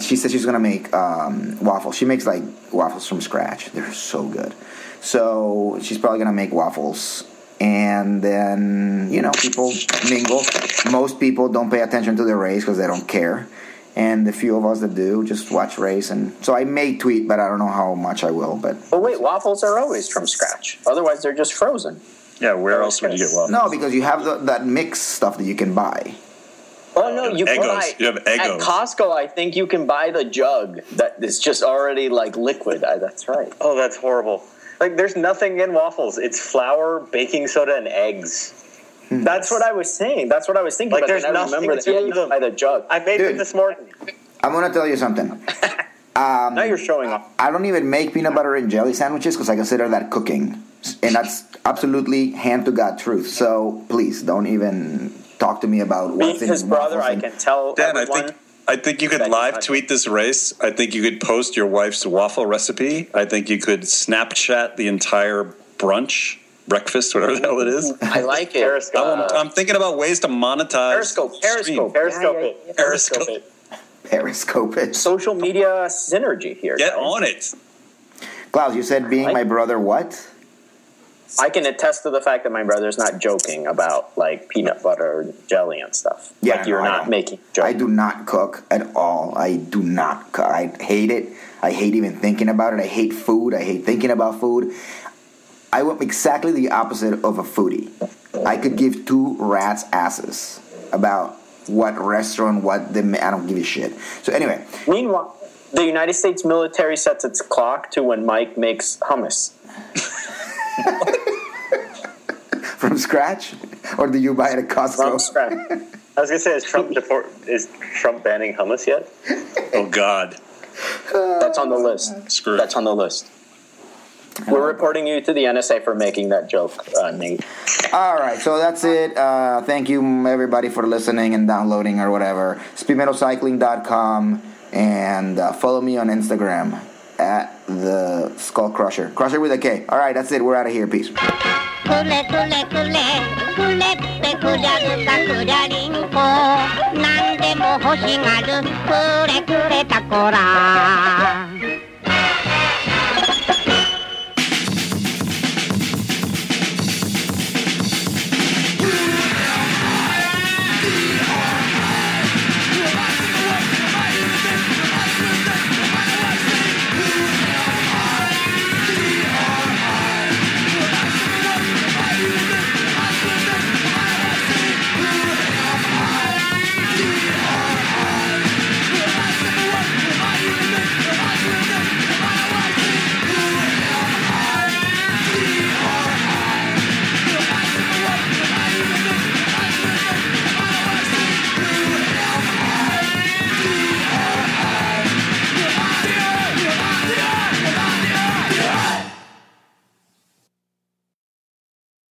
She says she's gonna make um, waffles. She makes like waffles from scratch. They're so good. So she's probably gonna make waffles, and then you know people mingle. Most people don't pay attention to the race because they don't care, and the few of us that do just watch race. And so I may tweet, but I don't know how much I will. But But wait, waffles are always from scratch. Otherwise, they're just frozen. Yeah, where else would you get waffles? no, because you have the, that mix stuff that you can buy. Oh no, you Eggos. buy You have at Eggos. Costco. I think you can buy the jug that is just already like liquid. I, that's right. Oh, that's horrible. Like, there's nothing in waffles. It's flour, baking soda, and eggs. Hmm. That's what I was saying. That's what I was thinking. Like, but there's then I nothing remember to yeah, you them. can buy the jug. I made Dude. it this morning. I'm gonna tell you something. now um, you're showing off. I don't even make peanut butter and jelly sandwiches because I consider that cooking, and that's absolutely hand to god truth. So please don't even talk to me about Being what's in his brother, I can tell Dan, I think I think you could live had- tweet this race. I think you could post your wife's waffle recipe. I think you could Snapchat the entire brunch, breakfast, whatever the hell it is. I like it. Periscope. I'm, I'm thinking about ways to monetize. Periscope, stream. Periscope, Periscope Yeah, yeah, yeah. Periscope. it. Periscope it. Social media synergy here. Get guys. on it. Klaus, you said being Like- my brother. What? I can attest to the fact that my brother's not joking about like peanut butter and jelly and stuff. Yeah, like you're no, I not don't. making jokes. I do not cook at all. I do not cook. I hate it. I hate even thinking about it. I hate food. I hate thinking about food. I am exactly the opposite of a foodie. I could give two rats' asses about what restaurant, what the. I don't give a shit. So anyway, Meanwhile, the United States military sets its clock to when Mike makes hummus. from scratch, or do you buy it at Costco? From scratch. I was gonna say, is Trump deport, is Trump banning hummus yet? Oh God, That's on the list. screw That's on the list. We're reporting you to the NSA for making that joke, uh, Nate. All right, so that's it. Uh, thank you, everybody, for listening and downloading or whatever. Speedmetalcycling.com and uh, follow me on Instagram at the Skull Crusher. Crusher with a K. All right, that's it. We're out of here. Peace.